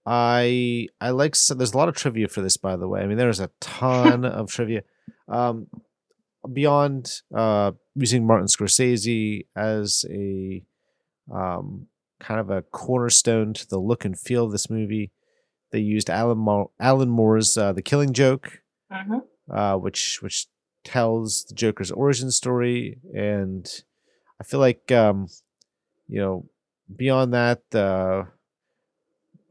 i i like so there's a lot of trivia for this by the way. I mean there's a ton of trivia. Um beyond uh using martin scorsese as a um kind of a cornerstone to the look and feel of this movie they used alan Moore, alan moore's uh, the killing joke Mm-hmm. uh, which which tells the Joker's origin story, and I feel like um, you know beyond that, uh,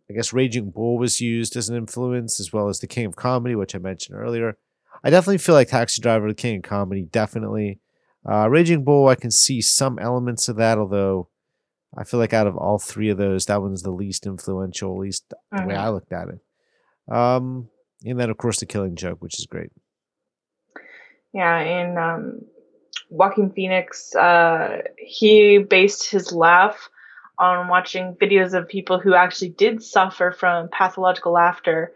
I guess Raging Bull was used as an influence as well as the King of Comedy, which I mentioned earlier. I definitely feel like Taxi Driver, the King of Comedy, definitely. Uh, Raging Bull, I can see some elements of that, although I feel like out of all three of those, that one's the least influential, at least the way Mhm. I looked at it. Um, and then of course the Killing Joke, which is great. Yeah, in um, Joaquin Phoenix, uh, he based his laugh on watching videos of people who actually did suffer from pathological laughter.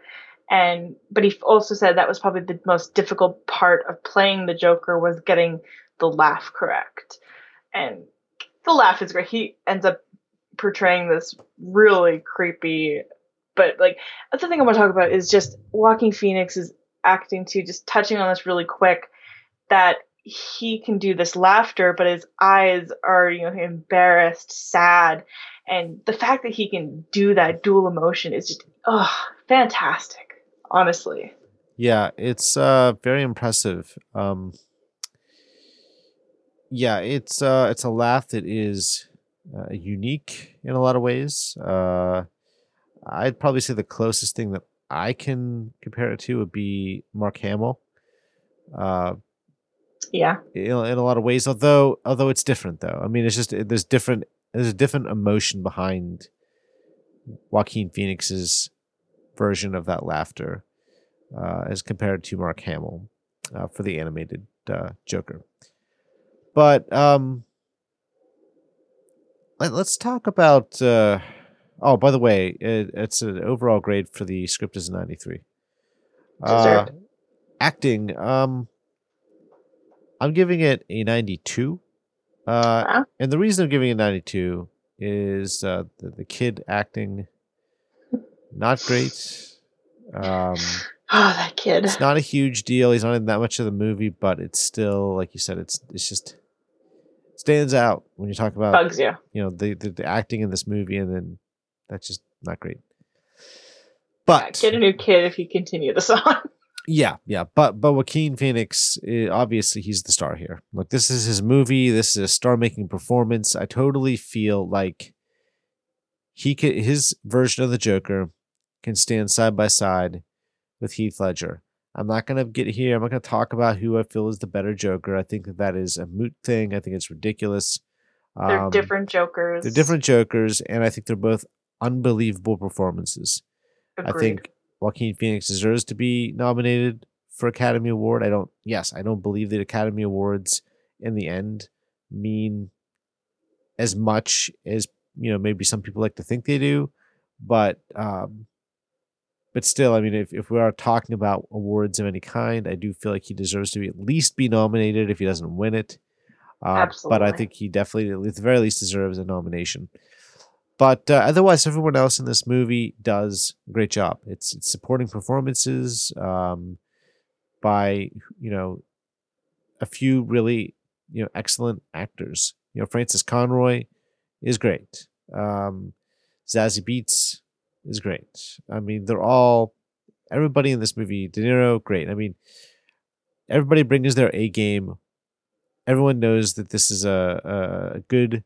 And but he also said that was probably the most difficult part of playing the Joker was getting the laugh correct. And the laugh is great. He ends up portraying this really creepy, but like that's the thing I want to talk about is just Joaquin Phoenix is acting to just touching on this really quick that he can do this laughter, but his eyes are, you know, embarrassed, sad. And the fact that he can do that dual emotion is just, oh, fantastic, honestly. Yeah, it's uh very impressive. Um yeah, it's uh it's a laugh that is uh, unique in a lot of ways. Uh I'd probably say the closest thing that I can compare it to would be Mark Hamill. Uh Yeah. in, in a lot of ways although although it's different though. I mean it's just there's different there's a different emotion behind Joaquin Phoenix's version of that laughter uh, as compared to Mark Hamill uh, for the animated uh, Joker. But um, let, us talk about. Uh, oh, by the way, it, it's an overall grade for the script is 93. Uh, acting, um, I'm giving it a 92. Uh, Wow. and the reason I'm giving it 92 is uh, the, the kid acting not great. Um, Oh, that kid. it's not a huge deal. He's not in that much of the movie, but it's still like you said. It's it's just stands out when you talk about Bugs you. you know the, the the acting in this movie, and then that's just not great. But Get a new kid if you continue this on. Yeah, yeah, but but Joaquin Phoenix, eh, obviously, he's the star here. Look, this is his movie. This is a star-making performance. I totally feel like he could his version of the Joker can stand side by side with Heath Ledger. I'm not gonna get here. I'm not gonna talk about who I feel is the better Joker. I think that that is a moot thing. I think it's ridiculous. They're Um, different Jokers. They're different Jokers, and I think they're both unbelievable performances. I think Joaquin Phoenix deserves to be nominated for Academy Award. I don't. Yes, I don't believe that Academy Awards in the end mean as much as you know maybe some people like to think they do, but um, but still, I mean, if if we are talking about awards of any kind, I do feel like he deserves to be at least be nominated if he doesn't win it. Uh, But I think he definitely, at the very least, deserves a nomination. But uh, otherwise, everyone else in this movie does a great job. It's it's supporting performances um, by you know a few really you know excellent actors. You know, Frances Conroy is great. Um, Zazie Beetz is great. I mean, they're all everybody in this movie. De Niro, great. I mean, everybody brings their A game everyone knows that this is a, a good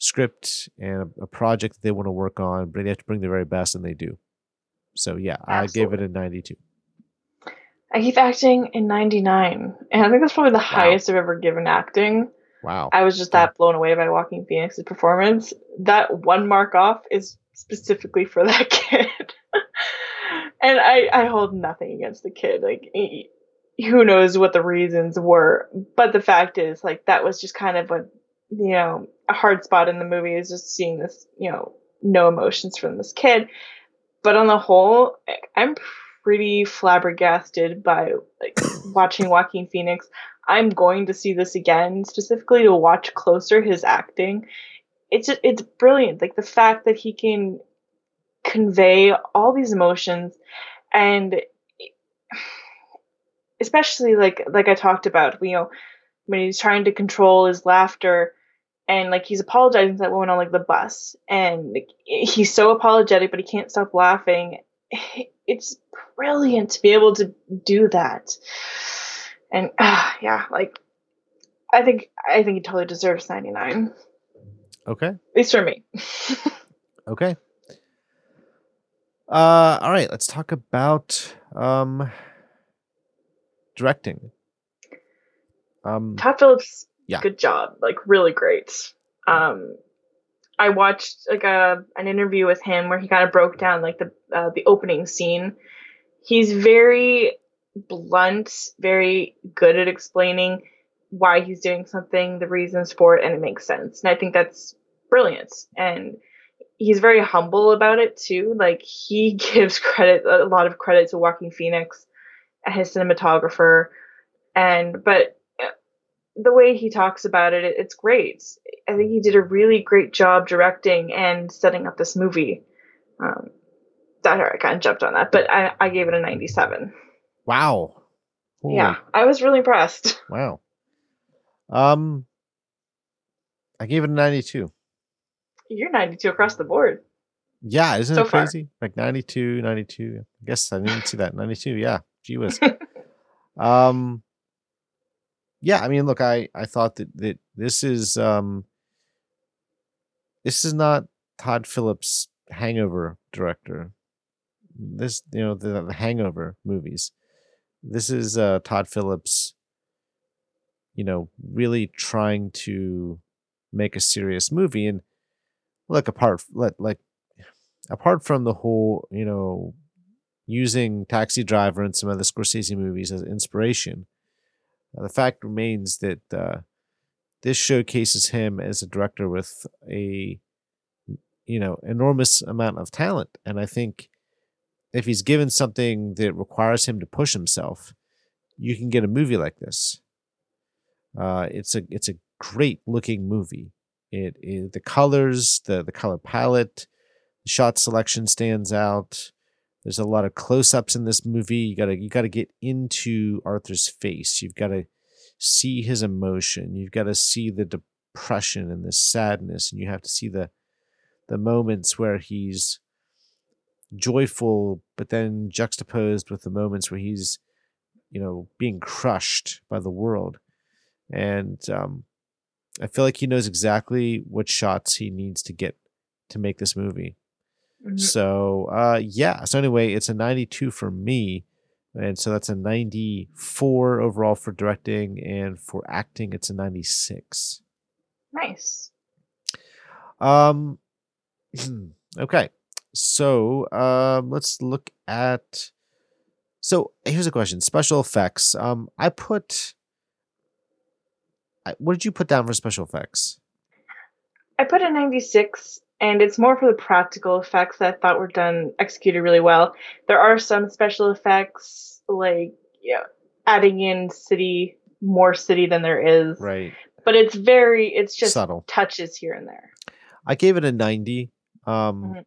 script and a, a project that they want to work on, but they have to bring their very best, and they do. So yeah, Absolutely. I gave it a 92. I keep acting in 99, and I think that's probably the wow. highest I've ever given acting. Wow. I was just that blown away by Joaquin Phoenix's performance. That one mark off is specifically for that kid. and I, I hold nothing against the kid. Like, he, who knows what the reasons were. But the fact is, like, that was just kind of a, you know, a hard spot in the movie is just seeing this, you know, no emotions from this kid. But on the whole, I'm pretty flabbergasted by like watching Joaquin Phoenix. I'm going to see this again specifically to watch closer his acting. It's it's brilliant. Like the fact that he can convey all these emotions and especially like like I talked about, you know, when he's trying to control his laughter and like he's apologizing to that woman on like the bus. And like, he's so apologetic but he can't stop laughing. It's brilliant to be able to do that. And uh, yeah like i think i think he totally deserves 99 okay. At least for me. Okay. Uh all right let's talk about um directing. Um todd phillips yeah. good job. Like really great. Um i watched like a an interview with him where he kind of broke down like the uh, the opening scene. He's very blunt very good at explaining why he's doing something the reasons for it and it makes sense. And i think that's brilliant. And he's very humble about it too. Like he gives credit a lot of credit to Joaquin Phoenix his cinematographer. And but the way he talks about it, it's great. I think he did a really great job directing and setting up this movie. Um, that I kind of jumped on that, but I, I gave it a 97. Wow. Holy. Yeah, I was really impressed. Wow. Um, I gave it a 92. You're 92 across the board. Yeah, isn't so it crazy? Far. Like 92, 92. I guess I didn't see that. 92, yeah. Gee whiz. um, yeah, I mean, look, I I thought that that this is um this is not Todd Phillips Hangover director. This you know the, the Hangover movies. This is uh Todd Phillips you know really trying to make a serious movie and look apart let like apart from the whole you know using Taxi Driver and some of the Scorsese movies as inspiration the fact remains that uh, this showcases him as a director with a you know enormous amount of talent, and I think if he's given something that requires him to push himself, you can get a movie like this. Uh, it's a it's a great looking movie. It, it the colors, the the color palette, the shot selection stands out. There's a lot of close-ups in this movie. You gotta you gotta get into Arthur's face. You've got to see his emotion. You've got to see the depression and the sadness, and you have to see the the moments where he's joyful, but then juxtaposed with the moments where he's, you know, being crushed by the world. And um, I feel like he knows exactly what shots he needs to get to make this movie. Mm-hmm. So uh, yeah. So anyway, it's a 92 for me. And so that's a 94 overall for directing, and for acting, it's a 96. Nice. Um, okay. So um, let's look at. So here's a question: special effects. Um, I put. What did you put down for special effects? I put a 96 and it's more for the practical effects that I thought were done executed really well. There are some special effects like yeah, adding in city more city than there is. Right. But it's very it's just subtle touches here and there. I gave it a 90. Um mm-hmm.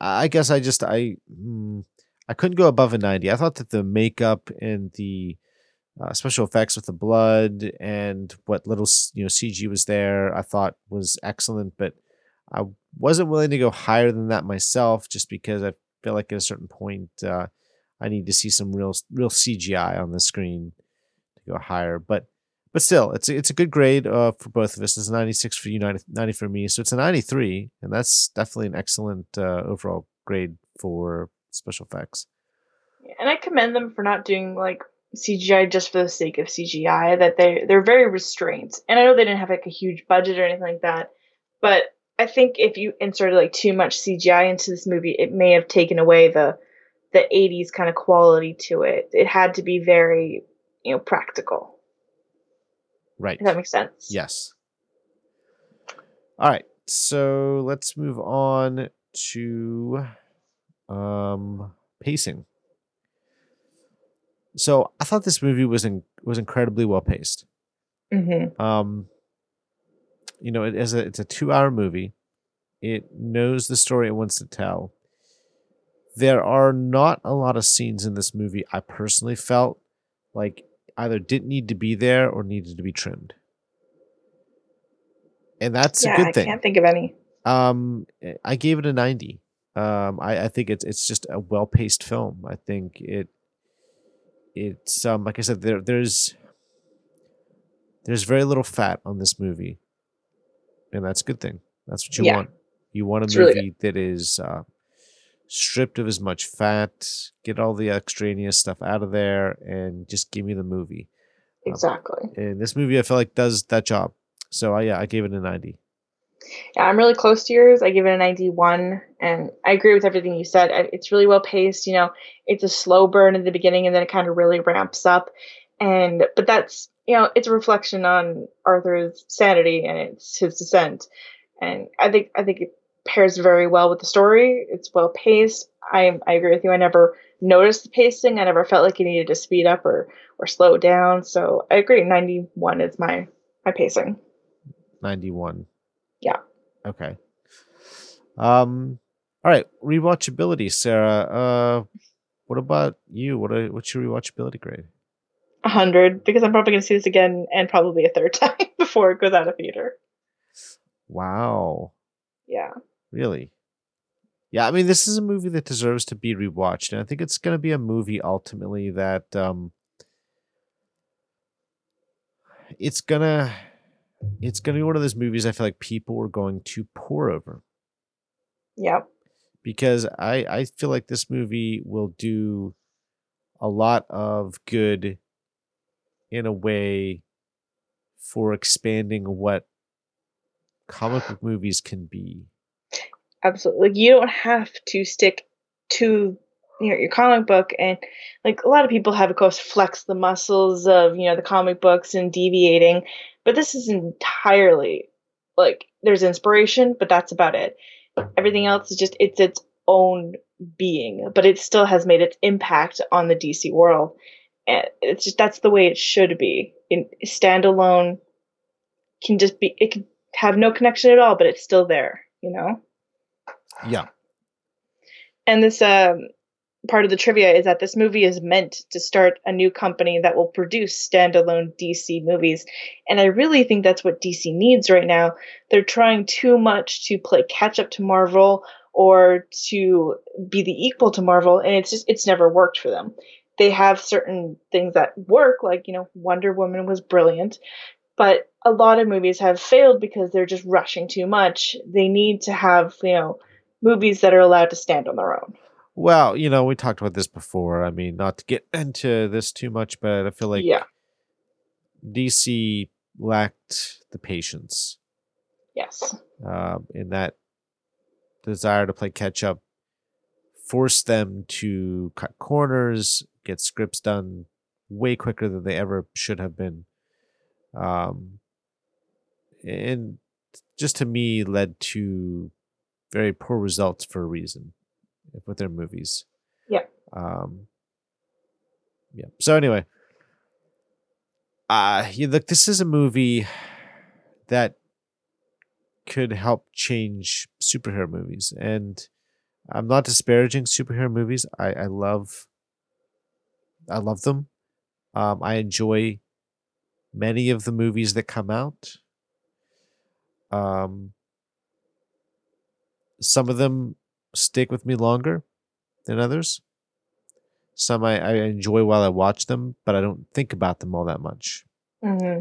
I guess I just I mm, I couldn't go above a 90. I thought that the makeup and the uh, special effects with the blood and what little you know CG was there, I thought was excellent. But I wasn't willing to go higher than that myself, just because I feel like at a certain point uh, I need to see some real real CGI on the screen to go higher. But but still, it's a, it's a good grade uh, for both of us. It's 96 for you, 90, 90 for me. So it's a 93, and that's definitely an excellent uh, overall grade for special effects. And I commend them for not doing like CGI just for the sake of CGI. That they they're very restrained. And I know they didn't have like a huge budget or anything like that, but I think if you inserted like too much CGI into this movie, it may have taken away the the 80s kind of quality to it. It had to be very, you know, practical. Right. If that makes sense. Yes. All right. So let's move on to um pacing. So I thought this movie was in, was incredibly well paced. Mm-hmm. Um, you know, it is a it's a two hour movie. It knows the story it wants to tell. There are not a lot of scenes in this movie I personally felt like either didn't need to be there or needed to be trimmed. And that's yeah, a good thing. I can't think of any. Um, I gave it a ninety. Um, I, I think it's it's just a well paced film. I think it it's um like I said there there's there's very little fat on this movie, and that's a good thing. That's what you Yeah. want. You want a It's movie really that is uh, stripped of as much fat, get all the extraneous stuff out of there, and just give me the movie. Exactly. And this movie, I feel like does that job. So I yeah, I gave it a ninety. Yeah, I'm really close to yours. I give it a 91, and I agree with everything you said. It's really well paced. You know, it's a slow burn in the beginning, and then it kind of really ramps up. And but that's you know, it's a reflection on Arthur's sanity and it's his descent. And I think I think it pairs very well with the story. It's well paced. I I agree with you. I never noticed the pacing. I never felt like it needed to speed up or or slow down. So I agree. 91 is my my pacing. Ninety one. Yeah. Okay. Um. All right. Rewatchability, Sarah. Uh, what about you? What are, what's your rewatchability grade? A hundred because I'm probably going to see this again and probably a third time before it goes out of theater. Wow. Yeah, Really? Yeah, I mean, this is a movie that deserves to be rewatched, and I think it's going to be a movie ultimately that um, it's gonna it's gonna be one of those movies I feel like people are going to pour over Yep. because I I feel like this movie will do a lot of good in a way for expanding what comic book movies can be. absolutely. Like you don't have to stick to you know your comic book and like a lot of people have of course flexed the muscles of you know the comic books and deviating, but this is entirely like there's inspiration, but that's about it. Everything else is just it's its own being, but it still has made its impact on the DC world. It's just that's the way it should be. In standalone can just be it can have no connection at all, but it's still there, you know? Yeah. And this um part of the trivia is that this movie is meant to start a new company that will produce standalone DC movies. And I really think that's what DC needs right now. They're trying too much to play catch up to Marvel or to be the equal to Marvel and it's just it's never worked for them. They have certain things that work like, you know, Wonder Woman was brilliant, but a lot of movies have failed because they're just rushing too much. They need to have, you know, movies that are allowed to stand on their own. Well, you know, we talked about this before. I mean, not to get into this too much, but I feel like yeah. DC lacked the patience Yes. um, in that desire to play catch up, forced them to cut corners, get scripts done way quicker than they ever should have been. Um, and just to me led to very poor results for a reason with their movies. Yeah. Um, yeah. So anyway, uh, you look, this is a movie that could help change superhero movies. And I'm not disparaging superhero movies. I, I love I love them. Um, I enjoy many of the movies that come out. Um, some of them stick with me longer than others. Some I, I enjoy while I watch them, but I don't think about them all that much. hmm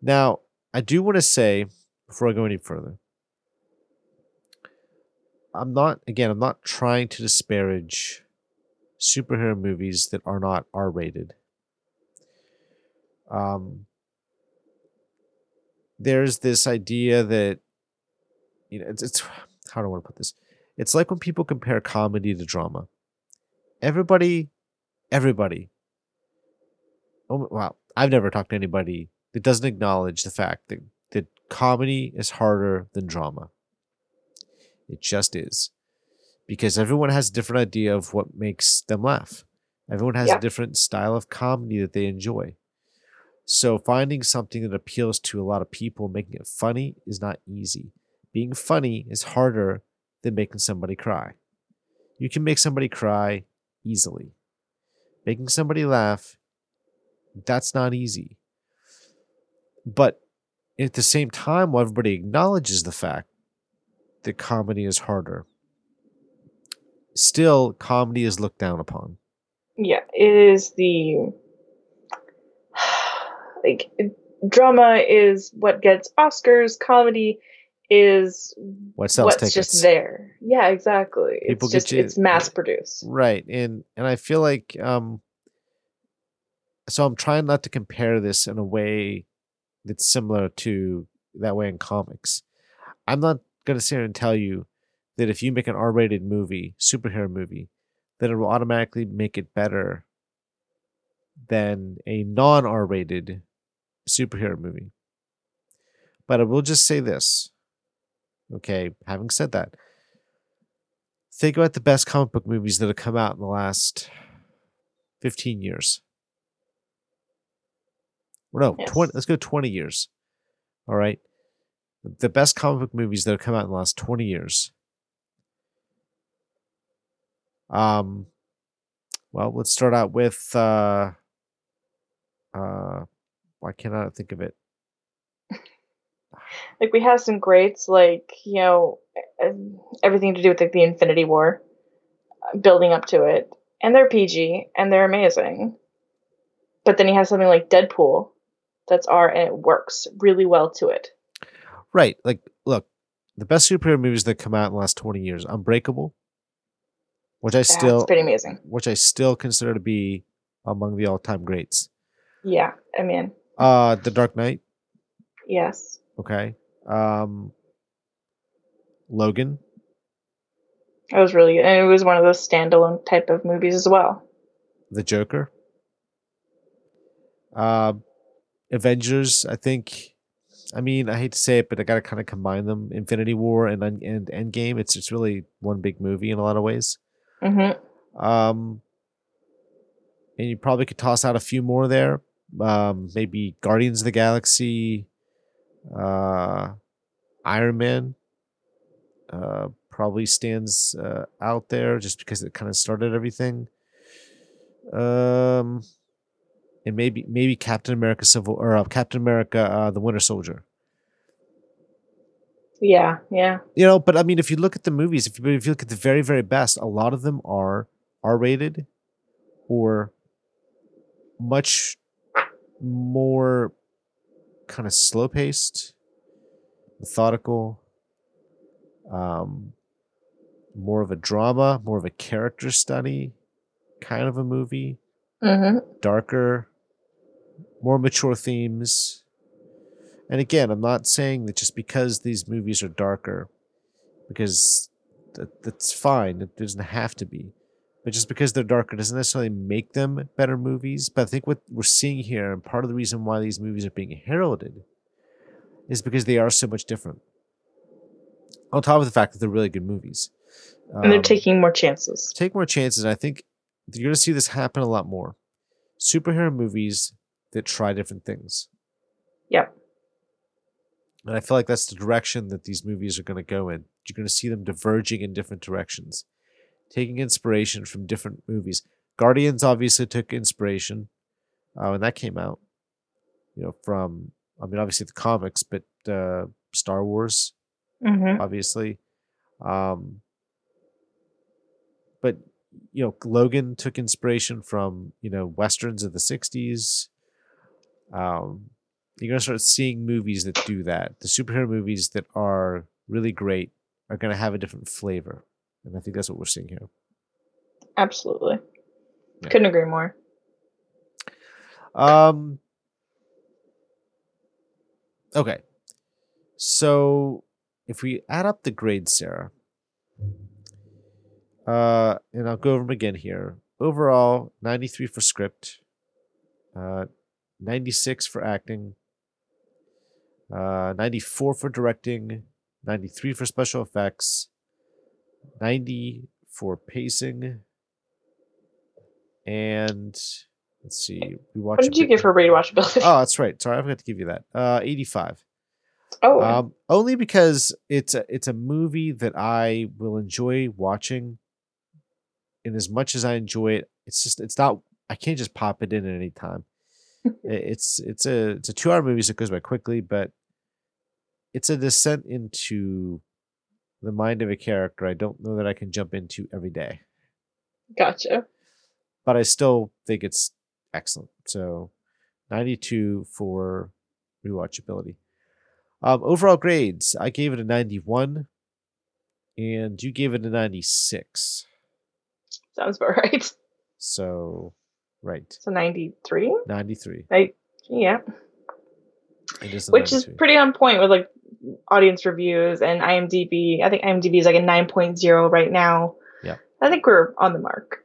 Now, I do want to say before I go any further, I'm not again, I'm not trying to disparage superhero movies that are not R rated. Um, there's this idea that you know it's, it's how do I want to put this? It's like when people compare comedy to drama. Everybody, everybody. Oh wow! I've never talked to anybody that doesn't acknowledge the fact that that comedy is harder than drama. It just is. Because everyone has a different idea of what makes them laugh. Everyone has Yeah. a different style of comedy that they enjoy. So finding something that appeals to a lot of people, making it funny, is not easy. Being funny is harder than making somebody cry. You can make somebody cry easily. Making somebody laugh, that's not easy. But at the same time, while everybody acknowledges the fact that comedy is harder, still comedy is looked down upon. Yeah, it is the like drama is what gets Oscars. Comedy is What sells what's tickets? just there. Yeah, exactly. People it's get just you- it's mass produced. Right. And and I feel like um so I'm trying not to compare this in a way that's similar to that way in comics. I'm not gonna sit here and tell you that if you make an R rated movie, superhero movie, that it will automatically make it better than a non R rated superhero movie. But I will just say this. Okay, having said that, think about the best comic book movies that have come out in the last 15 years. Or no, Yes. 20, let's go 20 years. All right. The best comic book movies that have come out in the last 20 years. Um, well, let's start out with, uh, uh, why can't I think of it? Like we have some greats, like you know, everything to do with like the Infinity War, uh, building up to it, and they're PG and they're amazing. But then you have something like Deadpool, that's R and it works really well to it. Right. Like, look, the best superhero movies that come out in the last 20 years Unbreakable, which I Yeah, still, it's pretty amazing. which I still consider to be among the all time greats. Yeah, I mean, Uh, The Dark Knight, yes, okay. Um, Logan, it was really good, and it was one of those standalone type of movies as well. The Joker, uh, Avengers. I think. I mean, I hate to say it, but I got to kind of combine them. Infinity War and and Endgame. It's it's really one big movie in a lot of ways. Hmm Um, and you probably could toss out a few more there. Um, maybe Guardians of the Galaxy, uh, Iron Man. Uh, probably stands uh, out there just because it kind of started everything. Um, and maybe maybe Captain America Civil or uh, Captain America uh, the Winter Soldier. Yeah, yeah, You know, but I mean, if you look at the movies, if you, if you look at the very, very best, a lot of them are R rated or much more kind of slow paced, methodical, um, more of a drama, more of a character study kind of a movie, hmm darker, more mature themes. And again, I'm not saying that just because these movies are darker, because that, that's fine. It doesn't have to be. But just because they're darker doesn't necessarily make them better movies. But I think what we're seeing here, and part of the reason why these movies are being heralded, is because they are so much different. On top of the fact that they're really good movies. and they're Um, taking more chances. take more chances. I think you're going to see this happen a lot more. Superhero movies that try different things. Yep. And I feel like that's the direction that these movies are going to go in. You're going to see them diverging in different directions, taking inspiration from different movies. Guardians obviously took inspiration uh, when that came out, you know, from, I mean, obviously the comics, but uh, Star Wars, hmm obviously. Um, but you know, Logan took inspiration from you know westerns of the '60s. Um, you're gonna start seeing movies that do that. The superhero movies that are really great are gonna have a different flavor, and I think that's what we're seeing here. Absolutely. Yeah. Couldn't agree more. Um. Okay. So if we add up the grades, Sarah, uh, and I'll go over them again here. Overall, 93 for script, uh, 96 for acting, uh, 94 for directing, 93 for special effects, 90 for pacing, and let's see. We watch What did you give for rewatchability? Oh, that's right. Sorry, I forgot to give you that. Uh, 85. oh, Um, only because it's a it's a movie that I will enjoy watching. And as much as I enjoy it, it's just it's not I can't just pop it in at any time. It's it's a it's a two hour movie, so it goes by quickly, but it's a descent into the mind of a character I don't know that I can jump into every day. gotcha. But I still think it's excellent. So 92 for rewatchability. Um, overall grades, I gave it a 91, and you gave it a 96. Sounds about right. So, right, So 93? 93. I, yeah. It is a Which is pretty on point with like audience reviews and IMDb. I think IMDb is like a 9.0 right now. Yeah. I think we're on the mark.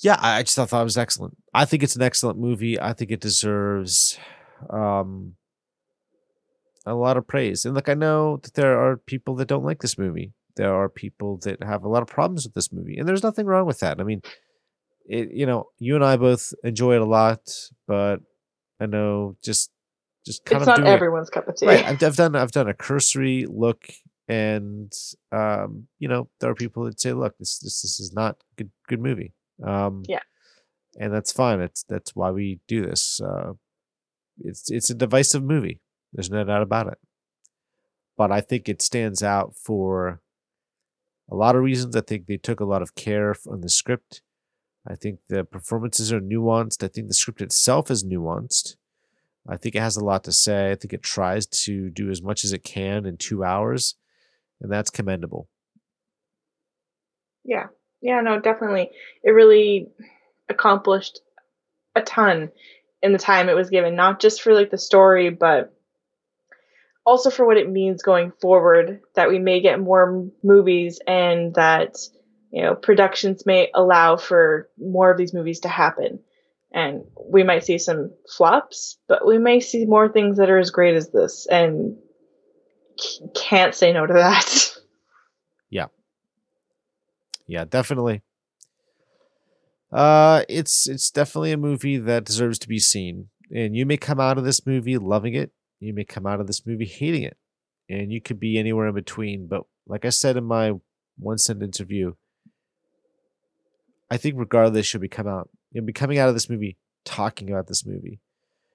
yeah, I just thought, thought it was excellent. I think it's an excellent movie. I think it deserves um, a lot of praise. And look, I know that there are people that don't like this movie. There are people that have a lot of problems with this movie, and there's nothing wrong with that. I mean, it, you know, you and I both enjoy it a lot, but I know just just kind It's of not doing it- everyone's cup of tea. right I've, I've done i've done a cursory look and um you know there are people that say look this this, this is not good good movie um Yeah. and that's fine it's that's why we do this uh it's it's a divisive movie there's no doubt about it but i think it stands out for a lot of reasons i think they took a lot of care on the script i think the performances are nuanced i think the script itself is nuanced I think it has a lot to say. I think it tries to do as much as it can in two hours, and that's commendable. Yeah. Yeah, no, definitely. It really accomplished a ton in the time it was given, not just for like the story, but also for what it means going forward that we may get more movies and that you know productions may allow for more of these movies to happen and we might see some flops but we may see more things that are as great as this and can't say no to that Yeah, Yeah, definitely. Uh, it's it's definitely a movie that deserves to be seen. And you may come out of this movie loving it. You may come out of this movie hating it, and you could be anywhere in between. But like I said in my one sentence review, I think regardless, you'll be come out. You'll be coming out of this movie talking about this movie.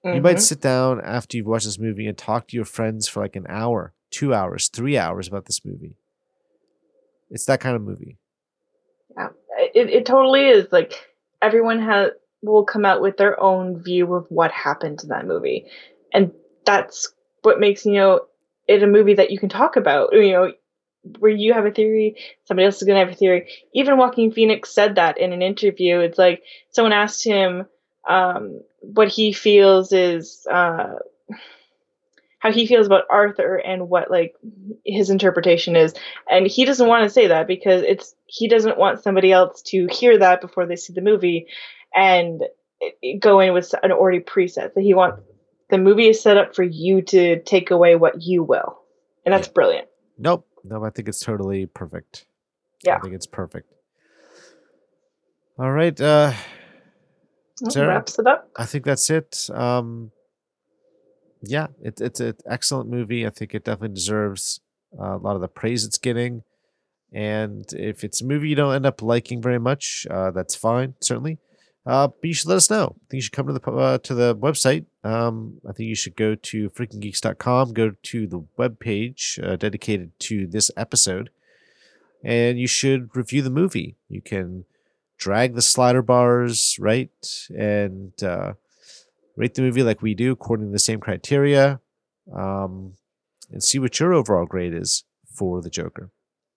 You might Mhm. sit down after you've watched this movie and talk to your friends for like an hour, two hours, three hours about this movie. It's that kind of movie. Yeah, it, it totally is like everyone has will come out with their own view of what happened to that movie and that's what makes you know it a movie that you can talk about you know where you have a theory somebody else is going to have a theory. Even Joaquin Phoenix said that in an interview. It's like someone asked him um, what he feels is uh, how he feels about arthur and what like his interpretation is. And he doesn't want to say that because it's he doesn't want somebody else to hear that before they see the movie and it- it go in with an already preset. That he wants the movie is set up for you to take away what you will. And that's brilliant. Nope. No, I think it's totally perfect. Yeah. I think it's perfect. All right. Uh That Sarah? wraps it up I think that's it. Um yeah, it, it's an excellent movie. I think it definitely deserves uh, a lot of the praise it's getting. And if it's a movie you don't end up liking very much, uh, that's fine, certainly. Uh, but you should let us know. I think you should come to the uh, to the website. Um, I think you should go to freakinggeeks.com, go to the webpage uh, dedicated to this episode, and you should review the movie. You can drag the slider bars, right? And uh, rate the movie like we do according to the same criteria, um, and see what your overall grade is for the Joker.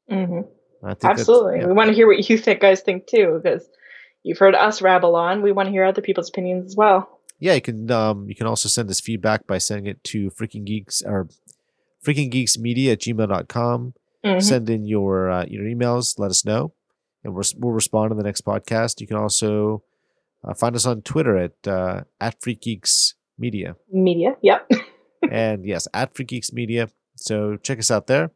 hmm I think Absolutely. yeah. We want to hear what you think, guys think too, because you've heard us rabble on. We want to hear other people's opinions as well. Yeah, you can um you can also send us feedback by sending it to freaking geeks or freaking geeks media at gmail.com. Mhm. Send in your uh, your emails, let us know, and we'll, we'll respond in the next podcast. You can also uh, find us on Twitter at uh, at Freak Geeks Media, Media. Yep. and yes, at Freak Geeks Media. So check us out there,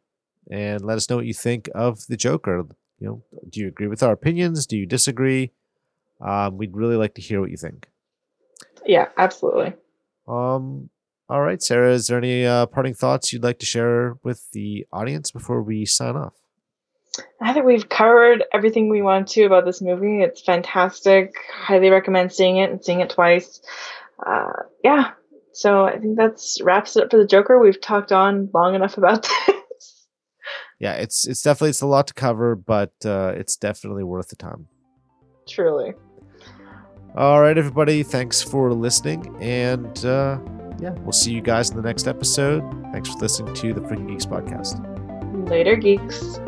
and let us know what you think of the Joker. You know, do you agree with our opinions? Do you disagree? Um, we'd really like to hear what you think. Yeah, absolutely. Um, all right, Sarah, is there any uh, parting thoughts you'd like to share with the audience before we sign off? I think we've covered everything we want to about this movie. It's fantastic. Highly recommend seeing it and seeing it twice. Uh, yeah. So I think that's wraps it up for the Joker. We've talked on long enough about this. Yeah, it's it's definitely it's a lot to cover, but uh, it's definitely worth the time. Truly. All right, everybody, thanks for listening, and uh, yeah, we'll see you guys in the next episode. Thanks for listening to the Freaking Geeks podcast. Later, geeks.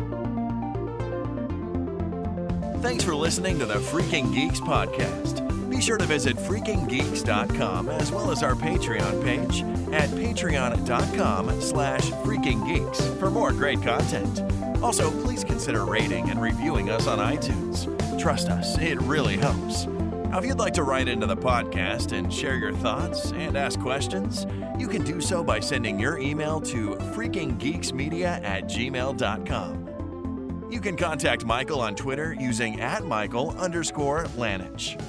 Thanks for listening to the Freaking Geeks podcast. Be sure to visit freakinggeeks.com as well as our Patreon page at patreon.com slash freakinggeeks for more great content. Also, please consider rating and reviewing us on iTunes. Trust us, it really helps. If you'd like to write into the podcast and share your thoughts and ask questions, you can do so by sending your email to freakinggeeksmedia at gmail.com. You can contact Michael on Twitter using at Michael underscore Lanich.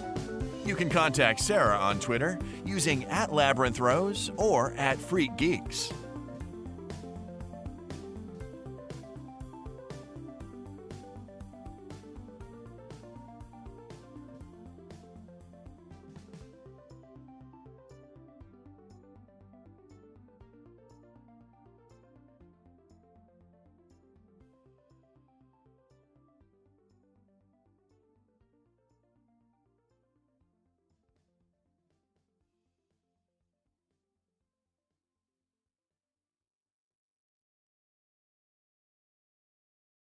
You can contact Sarah on Twitter using at Labyrinth Rose or at Freak Geeks.